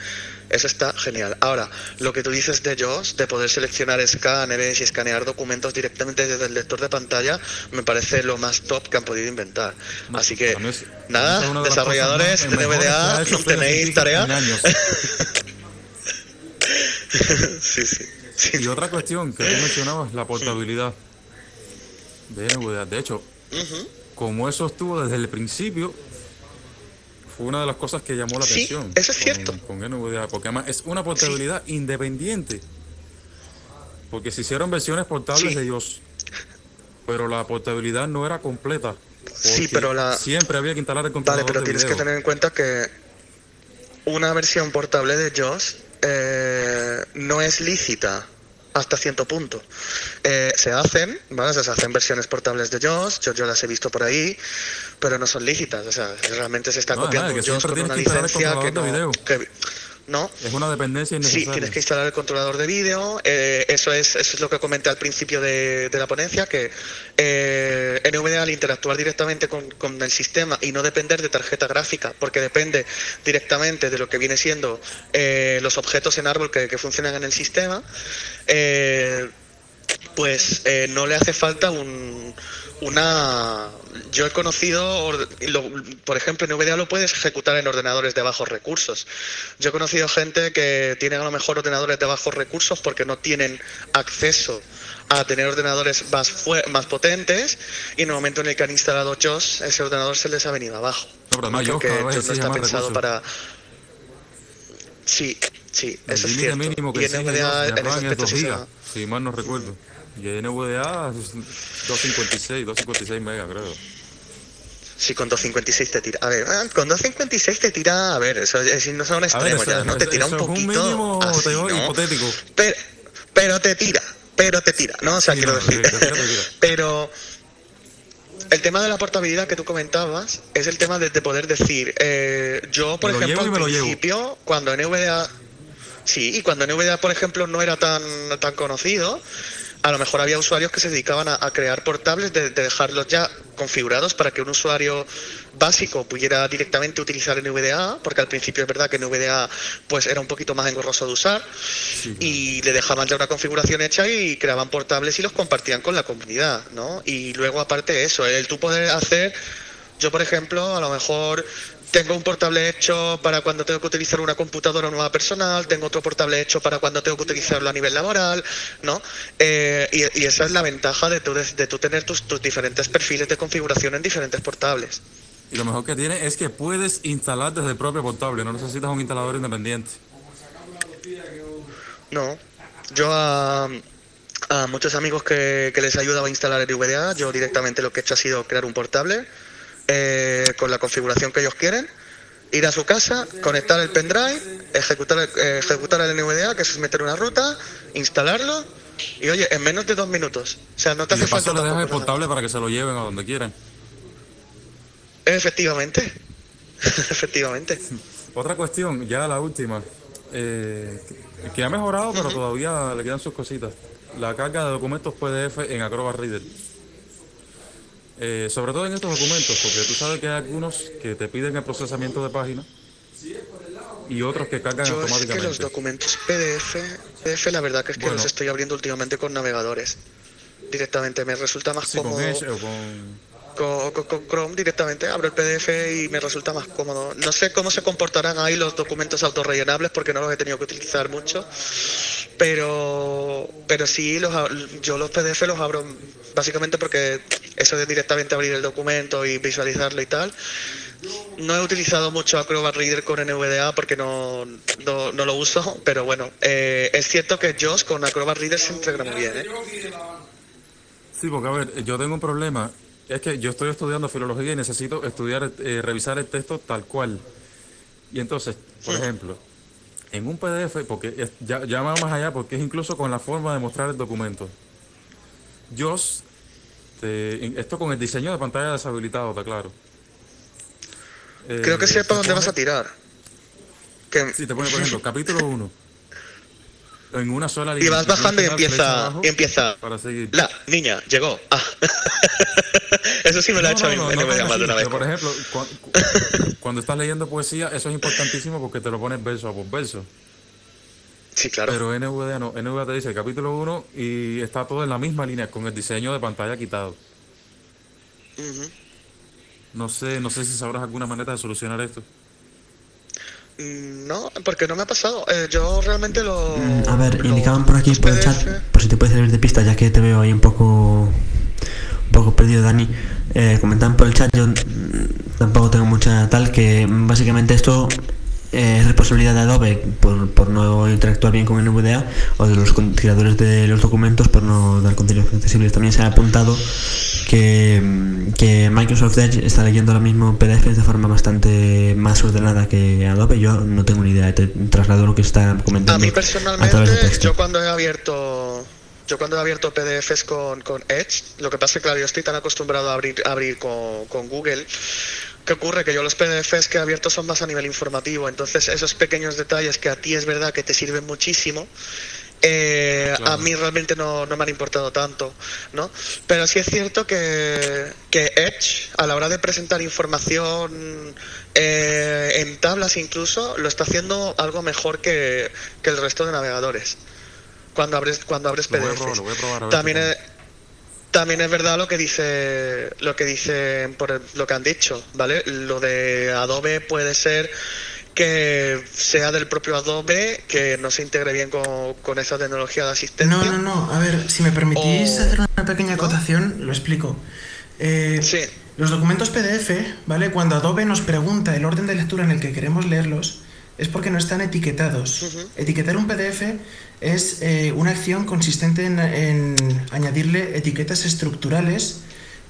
Eso está genial. Ahora, lo que tú dices de JOS, de poder seleccionar escáneres y escanear documentos directamente desde el lector de pantalla, me parece lo más top que han podido inventar. Así que, es- nada, de desarrolladores de NVDA, tenéis tarea. años. [laughs] sí, sí. Y otra cuestión que tú mencionabas, la portabilidad de NVIDIA. De hecho, como eso estuvo desde el principio, fue una de las cosas que llamó la Sí, atención. eso es con- cierto. Con NVIDIA, porque además es una portabilidad independiente. Porque se hicieron versiones portables de ellos, pero la portabilidad no era completa. Sí, pero la- Siempre había que instalar el Vale, controlador pero de tienes que tener en cuenta que una versión portable de JOS eh, no es lícita hasta cierto punto. Eh, se hacen, ¿vale? O sea, se hacen versiones portables de JOS, yo, yo las he visto por ahí, pero no son lícitas. O sea, realmente se está No, copiando nada, que JOS con una licencia que no, que- ¿no? Es una dependencia Sí, innecesaria. tienes que instalar el controlador de vídeo. eh, eso es eso es lo que comenté al principio de, de la ponencia, que eh, NVDA al interactuar directamente con, con el sistema y no depender de tarjeta gráfica, porque depende directamente de lo que viene siendo eh, los objetos en árbol que, que funcionan en el sistema, eh, pues eh, no le hace falta un, una... Yo he conocido, lo- por ejemplo, NVDA lo puedes ejecutar en ordenadores de bajos recursos. Yo he conocido gente que tiene a lo mejor ordenadores de bajos recursos porque no tienen acceso a tener ordenadores más, más potentes y en el momento en el que han instalado JOS, ese ordenador se les ha venido abajo. No, pero además, Porque JOS no está pensado recursos. para... Sí, sí, El eso es cierto. mínimo que Y NVDA en ese aspecto 2 sí se gigas, va. si mal no recuerdo. Y en NVDA es 256, 256 megas, creo. Sí, con 256 te tira. A ver, ah, con 256 te tira. A ver, eso es, no son ver, extremos eso, ya, ¿no? Te tira un es un poquito. mínimo así, ¿no? hipotético. Pero, pero te tira, pero te tira, ¿no? O sea, Sí, quiero no, decir. te tira, te tira. pero el tema de la portabilidad que tú comentabas es el tema de, de poder decir, eh, yo, por Me ejemplo, al principio, cuando NVDA. Sí, y cuando NVDA, por ejemplo, no era tan, tan conocido, a lo mejor había usuarios que se dedicaban a, a crear portables, de, de dejarlos ya configurados para que un usuario básico pudiera directamente utilizar NVDA, porque al principio es verdad que NVDA pues era un poquito más engorroso de usar, y le dejaban ya una configuración hecha y creaban portables y los compartían con la comunidad, ¿no? Y luego aparte de eso, el tú poder hacer, yo por ejemplo, a lo mejor tengo un portable hecho para cuando tengo que utilizar una computadora nueva personal, tengo otro portable hecho para cuando tengo que utilizarlo a nivel laboral, ¿no? Eh, y, y esa es la ventaja de tú, de, de tú tener tus, tus diferentes perfiles de configuración en diferentes portables. Y lo mejor que tiene es que puedes instalar desde el propio portable, no necesitas un instalador independiente. No, yo a, a muchos amigos que, que les ayudaba a instalar el VDA, yo directamente lo que he hecho ha sido crear un portable eh, con la configuración que ellos quieren, ir a su casa, conectar el pendrive, ejecutar el, eh, ejecutar el NVDA, que es meter una ruta, instalarlo y oye, en menos de dos minutos. O sea, no te hace falta le dejas portable para que se lo lleven a donde quieran. Efectivamente, [laughs] efectivamente. Otra cuestión, ya la última, eh, que- ha mejorado, pero todavía le quedan sus cositas. La carga de documentos PDF en Acrobat Reader. Eh, sobre todo en estos documentos, porque tú sabes que hay algunos que te piden el procesamiento de página y otros que cargan Yo es que los automáticamente. documentos PDF, PDF la verdad que es que Bueno. los estoy abriendo últimamente con navegadores. Directamente me resulta más Sí, con cómodo. Edge o con... con, con- con Chrome directamente abro el PDF y me resulta más cómodo. No sé cómo se comportarán ahí los documentos autorrellenables porque no los he tenido que utilizar mucho, pero pero sí los yo los PDF los abro básicamente porque eso de directamente abrir el documento y visualizarlo y tal. No he utilizado mucho Acrobat Reader con NVDA porque no, no, no lo uso, pero bueno, eh, es cierto que Josh con Acrobat Reader se integra muy bien. ¿eh? Sí, porque a ver, yo tengo un problema. Es que yo estoy estudiando filología y necesito estudiar, eh, revisar el texto tal cual. Y entonces, por ejemplo, en un PDF, porque es- ya, ya va más allá, porque es incluso con la forma de mostrar el documento. Yo, te- en- esto con el diseño de pantalla deshabilitado, está claro. Eh, Creo que sepa te dónde vas a tirar. Que... [laughs] Sí, te pone, por ejemplo, [laughs] capítulo 1. En una sola Y línea. vas bajando y empieza, y empieza. Para seguir. La niña llegó. Ah. [laughs] Eso sí me lo ha No, hecho no, no, en no una vez. pero, por ejemplo, cu- cuando estás leyendo poesía, eso es importantísimo porque te lo pones verso a por verso. Sí, claro. Pero NVDA no. NVDA te dice el capítulo 1 y está todo en la misma línea con el diseño de pantalla quitado. No sé, no sé si sabrás alguna manera de solucionar esto. Mm, No, porque no me ha pasado. Eh, yo realmente lo. Mm, A ver, indicaban por aquí, por el chat, por si te puedes servir de pista, ya que te veo ahí un poco un poco perdido, Dani. Eh, comentaban por el chat, yo mm, tampoco tengo mucha tal, que básicamente esto eh, es responsabilidad de Adobe por, por no interactuar bien con NVDA o de los creadores de los documentos por no dar contenidos accesibles. También se ha apuntado que, mm, que Microsoft Edge está leyendo ahora mismo PDFs de forma bastante más ordenada que Adobe. Yo no tengo ni idea, te traslado lo que está comentando A mí a través de personalmente, texto. yo cuando he abierto. Yo cuando he abierto PDFs con, con Edge, lo que pasa es que claro, yo estoy tan acostumbrado a abrir, a abrir con, con Google, ¿qué ocurre? Que yo los PDFs que he abierto son más a nivel informativo, entonces esos pequeños detalles que a ti es verdad que te sirven muchísimo, eh, a mí realmente no, no me han importado tanto, ¿no? Pero sí es cierto que, que Edge, a la hora de presentar información eh, en tablas incluso, lo está haciendo algo mejor que, que el resto de navegadores. Cuando abres, cuando abres Lo voy a PDFs. probar, lo voy a probar a ver También qué es, también es verdad lo que dice lo que dicen por el- lo que han dicho, ¿vale? Lo de Adobe puede ser que sea del propio Adobe que no se integre bien con, con esa tecnología de asistencia. No, no, no. A ver, si me permitís O- hacer una pequeña acotación, lo explico. Eh, Los documentos PDF, ¿vale? Cuando Adobe nos pregunta el orden de lectura en el que queremos leerlos, es porque no están etiquetados. Etiquetar un PDF es eh, una acción consistente en, en añadirle etiquetas estructurales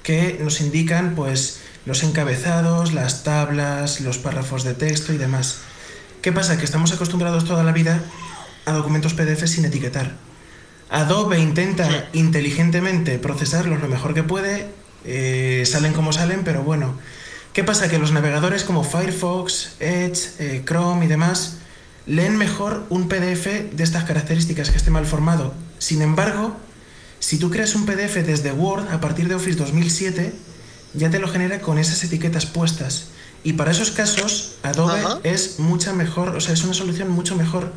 que nos indican, pues, los encabezados, las tablas, los párrafos de texto y demás. ¿Qué pasa? Que estamos acostumbrados toda la vida a documentos PDF sin etiquetar. Adobe intenta inteligentemente procesarlos lo mejor que puede, eh, salen como salen, pero bueno. ¿Qué pasa? Que los navegadores como Firefox, Edge, eh, Chrome y demás leen mejor un PDF de estas características que esté mal formado. Sin embargo, si tú creas un PDF desde Word a partir de Office 2007, ya te lo genera con esas etiquetas puestas. Y para esos casos, Adobe Ajá. es mucha mejor, o sea, es una solución mucho mejor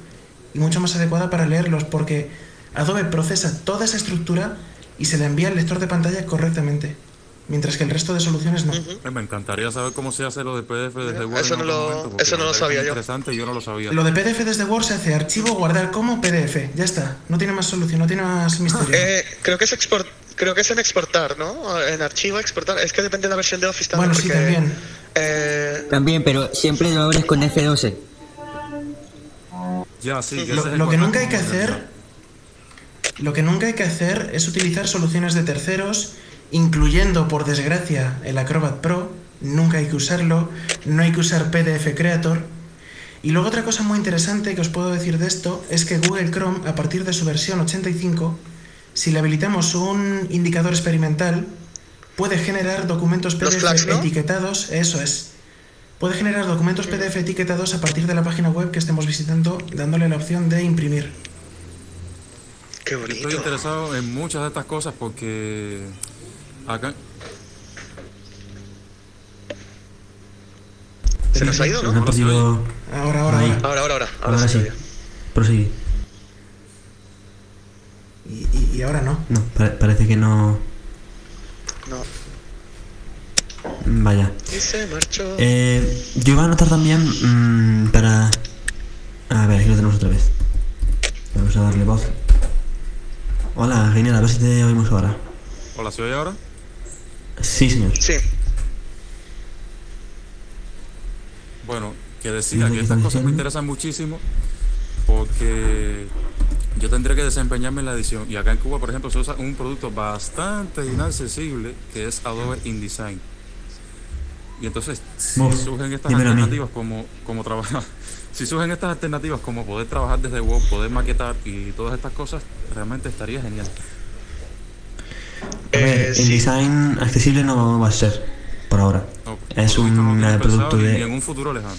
y mucho más adecuada para leerlos porque Adobe procesa toda esa estructura y se la envía al lector de pantalla correctamente, mientras que el resto de soluciones no. Eh, Me encantaría saber cómo se hace lo de PDF desde Word. eso en no lo- momento, eso no lo sabía yo. Interesante y yo no lo sabía. Lo de PDF desde Word se hace archivo guardar como PDF, ya está, no tiene más solución, no tiene más misterio. [laughs] Eh, creo que es export, creo que es en exportar, ¿no? En archivo exportar. Es que depende de la versión de Office también. Bueno, sí, también. eh, También, pero siempre lo abres con F12. Ya, sí. Lo, que nunca hay que hacer lo que nunca hay que hacer es utilizar soluciones de terceros incluyendo por desgracia el Acrobat Pro nunca hay que usarlo no hay que usar PDF Creator y luego otra cosa muy interesante que os puedo decir de esto es que Google Chrome a partir de su versión 85 si le habilitamos un indicador experimental puede generar documentos PDF flags, ¿no? etiquetados eso es Puede generar documentos PDF etiquetados a partir de la página web que estemos visitando, dándole la opción de imprimir. Qué Estoy interesado en muchas de estas cosas porque acá Se nos ha ido, Nos ¿no? han perdido- Ahora, ahora, Ahí. ahora. Ahora, ahora, ahora. Ahora, Ahora sí. Prosigue. Y, y- y ahora no. No, pa- parece que no. No. Vaya. Y se marchó. Eh, yo iba a anotar también mm, para... A ver, aquí lo tenemos otra vez. Vamos a darle voz. Hola, genial, a ver si te oímos ahora. Hola, ¿se oye ahora? Sí, señor. Sí. Bueno, que decía que ¿qué estas cosas me interesan muchísimo porque yo tendría que desempeñarme en la edición. Y acá en Cuba, por ejemplo, se usa un producto bastante inaccesible que es Adobe InDesign. Y entonces, si surgen estas alternativas como, como trabajar, [laughs] si surgen estas alternativas como poder trabajar desde Word, poder maquetar y todas estas cosas, realmente estaría genial. A ver, el design accesible no va a ser, por ahora. es un eh, producto de... en un futuro lejano.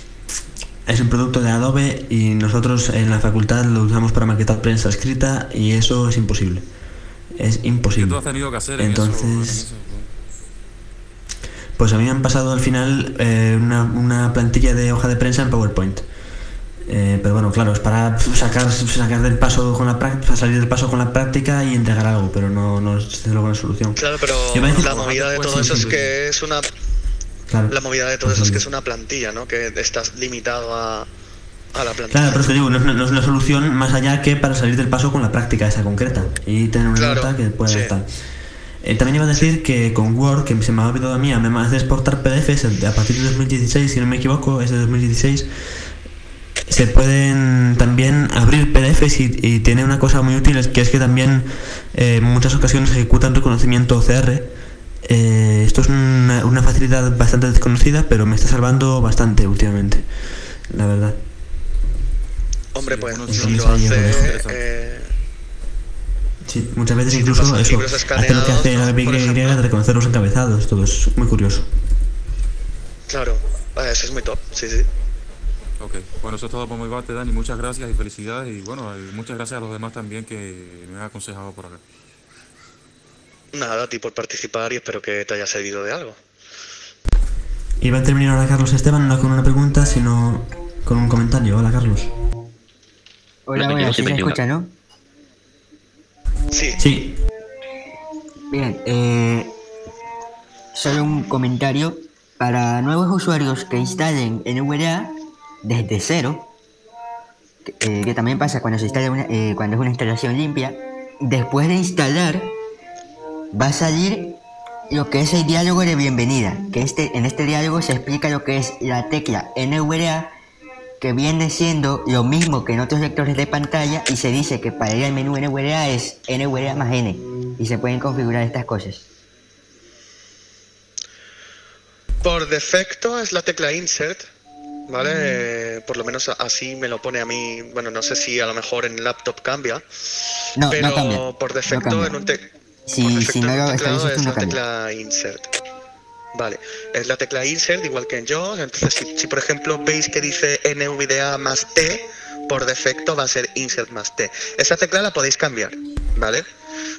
Es un producto de Adobe y nosotros en la facultad lo usamos para maquetar prensa escrita y eso es imposible. Es ¿Qué imposible. tú has tenido que hacer en eso? Entonces, en eso? pues a mí me han pasado al final eh, una, una plantilla de hoja de prensa en PowerPoint. Eh, pero bueno, claro, es para sacar, sacar del paso con la práctica, salir del paso con la práctica y entregar algo, pero no, no es desde luego una solución. Claro, pero la movida de todo eso es que es una Claro. la movida de todo eso es que es una plantilla, ¿no? Que estás limitado a, a la plantilla. Claro, pero es que digo, no, es- no es una solución más allá que para salir del paso con la práctica esa concreta y tener una Claro, nota que pueda sí. estar. Eh, también iba a decir que con Word, que se me ha olvidado a mí, además de exportar PDFs a partir de 2016, si no me equivoco, es de 2016, se pueden también abrir PDFs y, y tiene una cosa muy útil, es que es que también eh, en muchas ocasiones ejecutan reconocimiento OCR. Eh, esto es una, una facilidad bastante desconocida, pero me está salvando bastante últimamente, la verdad. Hombre, pues sí, si lo hace eh, Sí, muchas veces Si incluso eso, hace lo que hace la de reconocer los encabezados, todo es muy curioso. claro, eso es muy top, sí, sí. Ok, bueno, eso es todo por mi parte, Dani. Muchas gracias y felicidades. Y bueno, y muchas gracias a los demás también que me han aconsejado por acá. Nada, a ti por participar y espero que te haya servido de algo. Iba a terminar ahora Carlos Esteban, no con una pregunta, sino con un comentario. Hola Carlos. Hola, hola, ¿sí se escucha, no? Sí. Sí. Bien, eh, solo un comentario. Para nuevos usuarios que instalen NVDA desde cero, que, eh, que también pasa cuando se instala una, eh, cuando es una instalación limpia, después de instalar va a salir lo que es el diálogo de bienvenida, que este, en este diálogo se explica lo que es la tecla NVDA, que viene siendo lo mismo que en otros lectores de pantalla y se dice que para ir al menú NVDA es NVDA más N y se pueden configurar estas cosas. Por defecto es la tecla insert, ¿vale? Eh, por lo menos así me lo pone a mí. Bueno, no sé si a lo mejor en laptop cambia. No, no pero cambia, por defecto en un te- Si, por si defecto no en un lo teclado es la tecla insert. Vale, es la tecla insert igual que en yo. Entonces, si, si por ejemplo veis que dice NVDA más T, por defecto va a ser insert más T. Esa tecla la podéis cambiar, ¿vale?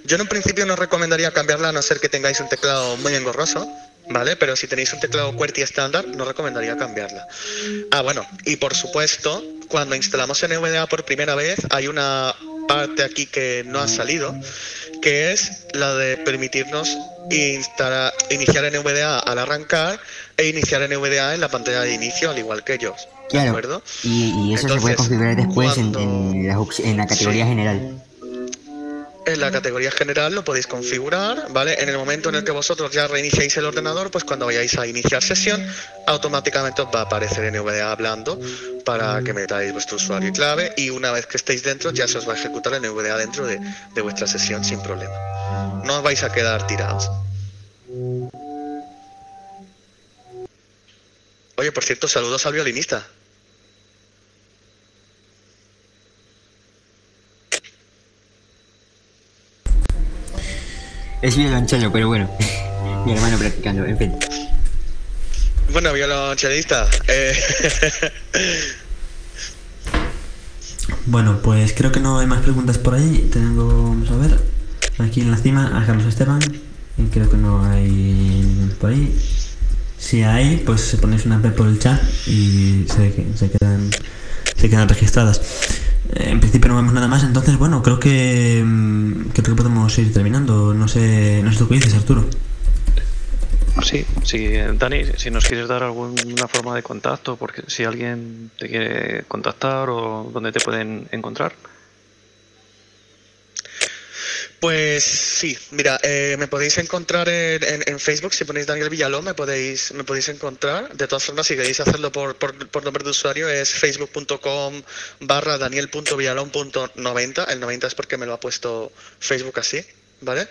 Yo en un principio no recomendaría cambiarla a no ser que tengáis un teclado muy engorroso, ¿vale? Pero si tenéis un teclado QWERTY estándar, no recomendaría cambiarla. Ah, bueno, y por supuesto, cuando instalamos NVDA por primera vez, hay una parte aquí que no ha salido, que es la de permitirnos instalar, iniciar NVDA al arrancar e iniciar NVDA en la pantalla de inicio, al igual que ellos. ¿De Claro, acuerdo? y, y eso se puede configurar después en, la categoría Sí. general. En la categoría general lo podéis configurar, ¿vale? En el momento en el que vosotros ya reiniciáis el ordenador, pues cuando vayáis a iniciar sesión, automáticamente os va a aparecer NVDA hablando para que metáis vuestro usuario y clave y una vez que estéis dentro ya se os va a ejecutar el NVDA dentro de, de vuestra sesión sin problema. No os vais a quedar tirados. Oye, por cierto, saludos al violinista. Es violonchelo, pero bueno. [laughs] Mi hermano practicando, en fin. Bueno, violonchelista. Eh, [laughs] Bueno, pues creo que no hay más preguntas por ahí. Tengo, vamos a ver, aquí en la cima a Carlos Esteban. Y creo que no hay ningún por ahí. Si hay, pues ponéis una P por el chat y se, se quedan se quedan registradas. Eh, En principio no vemos nada más, entonces bueno, creo que mm, creo que podemos ir terminando. No sé, no sé tú qué dices, Arturo. sí, sí, Dani, si nos quieres dar alguna forma de contacto, porque si alguien te quiere contactar o dónde te pueden encontrar. Pues sí, mira, eh, me podéis encontrar en, en- en Facebook, si ponéis Daniel Villalón, me podéis, me podéis encontrar. De todas formas, si queréis hacerlo por, por, por nombre de usuario, es facebook.com barra daniel.villalón.90. El 90 es porque me lo ha puesto Facebook así, ¿vale?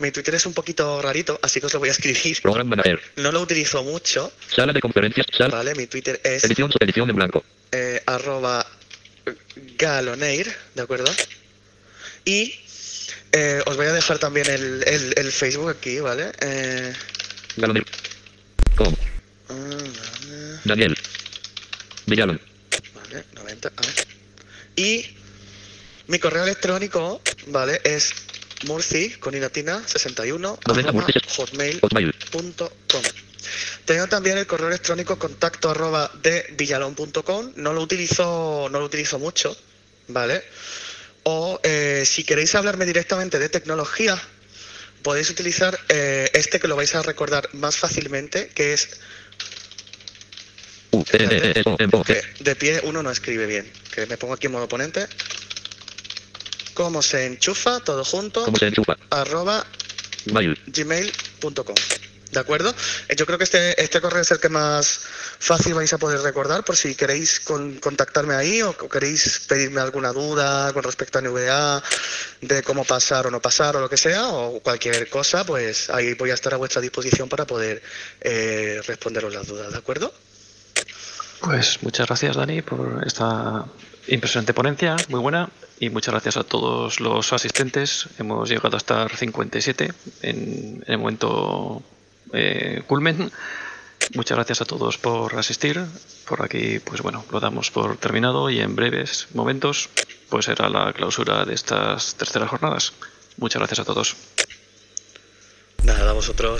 Mi Twitter es un poquito rarito, así que os lo voy a escribir. Program Manager. No lo utilizo mucho, Sala de conferencias. Sala. ¿vale? Mi Twitter es Edición, edición en blanco. eh, arroba galoneir, ¿de acuerdo? Y eh, os voy a dejar también el, el- el Facebook aquí, ¿vale? Eh, Galonel. Com. Daniel. Villalón. vale, 90, a ver. Y mi correo electrónico, ¿vale? Es murci, con i latina, 61, 90 arroba Murci, hotmail.com. Hotmail. Tengo también el correo electrónico contacto arroba de villalón.com. No lo utilizo, no lo utilizo mucho, ¿vale? O eh, si queréis hablarme directamente de tecnología, podéis utilizar eh, este que lo vais a recordar más fácilmente, que es U, E, E, E, O, M, O, G. que de pie uno no escribe bien. Que me pongo aquí en modo ponente. ¿Cómo se enchufa? Todo junto. ¿Cómo se enchufa? Arroba Mail. gmail.com. ¿De acuerdo? Eh, Yo creo que este, este correo es el que más fácil vais a poder recordar por si queréis con- contactarme ahí o, queréis pedirme alguna duda con respecto a NBA, de cómo pasar o no pasar o lo que sea, o cualquier cosa, pues ahí voy a estar a vuestra disposición para poder eh, responderos las dudas, ¿de acuerdo? Pues muchas gracias, Dani, por esta impresionante ponencia, muy buena. Y muchas gracias a todos los asistentes. Hemos llegado a estar 57 en, en el momento eh, culmen. Muchas gracias a todos por asistir. Por aquí, pues bueno, lo damos por terminado y en breves momentos, pues será la clausura de estas terceras jornadas. Muchas gracias a todos. Nada, a vosotros.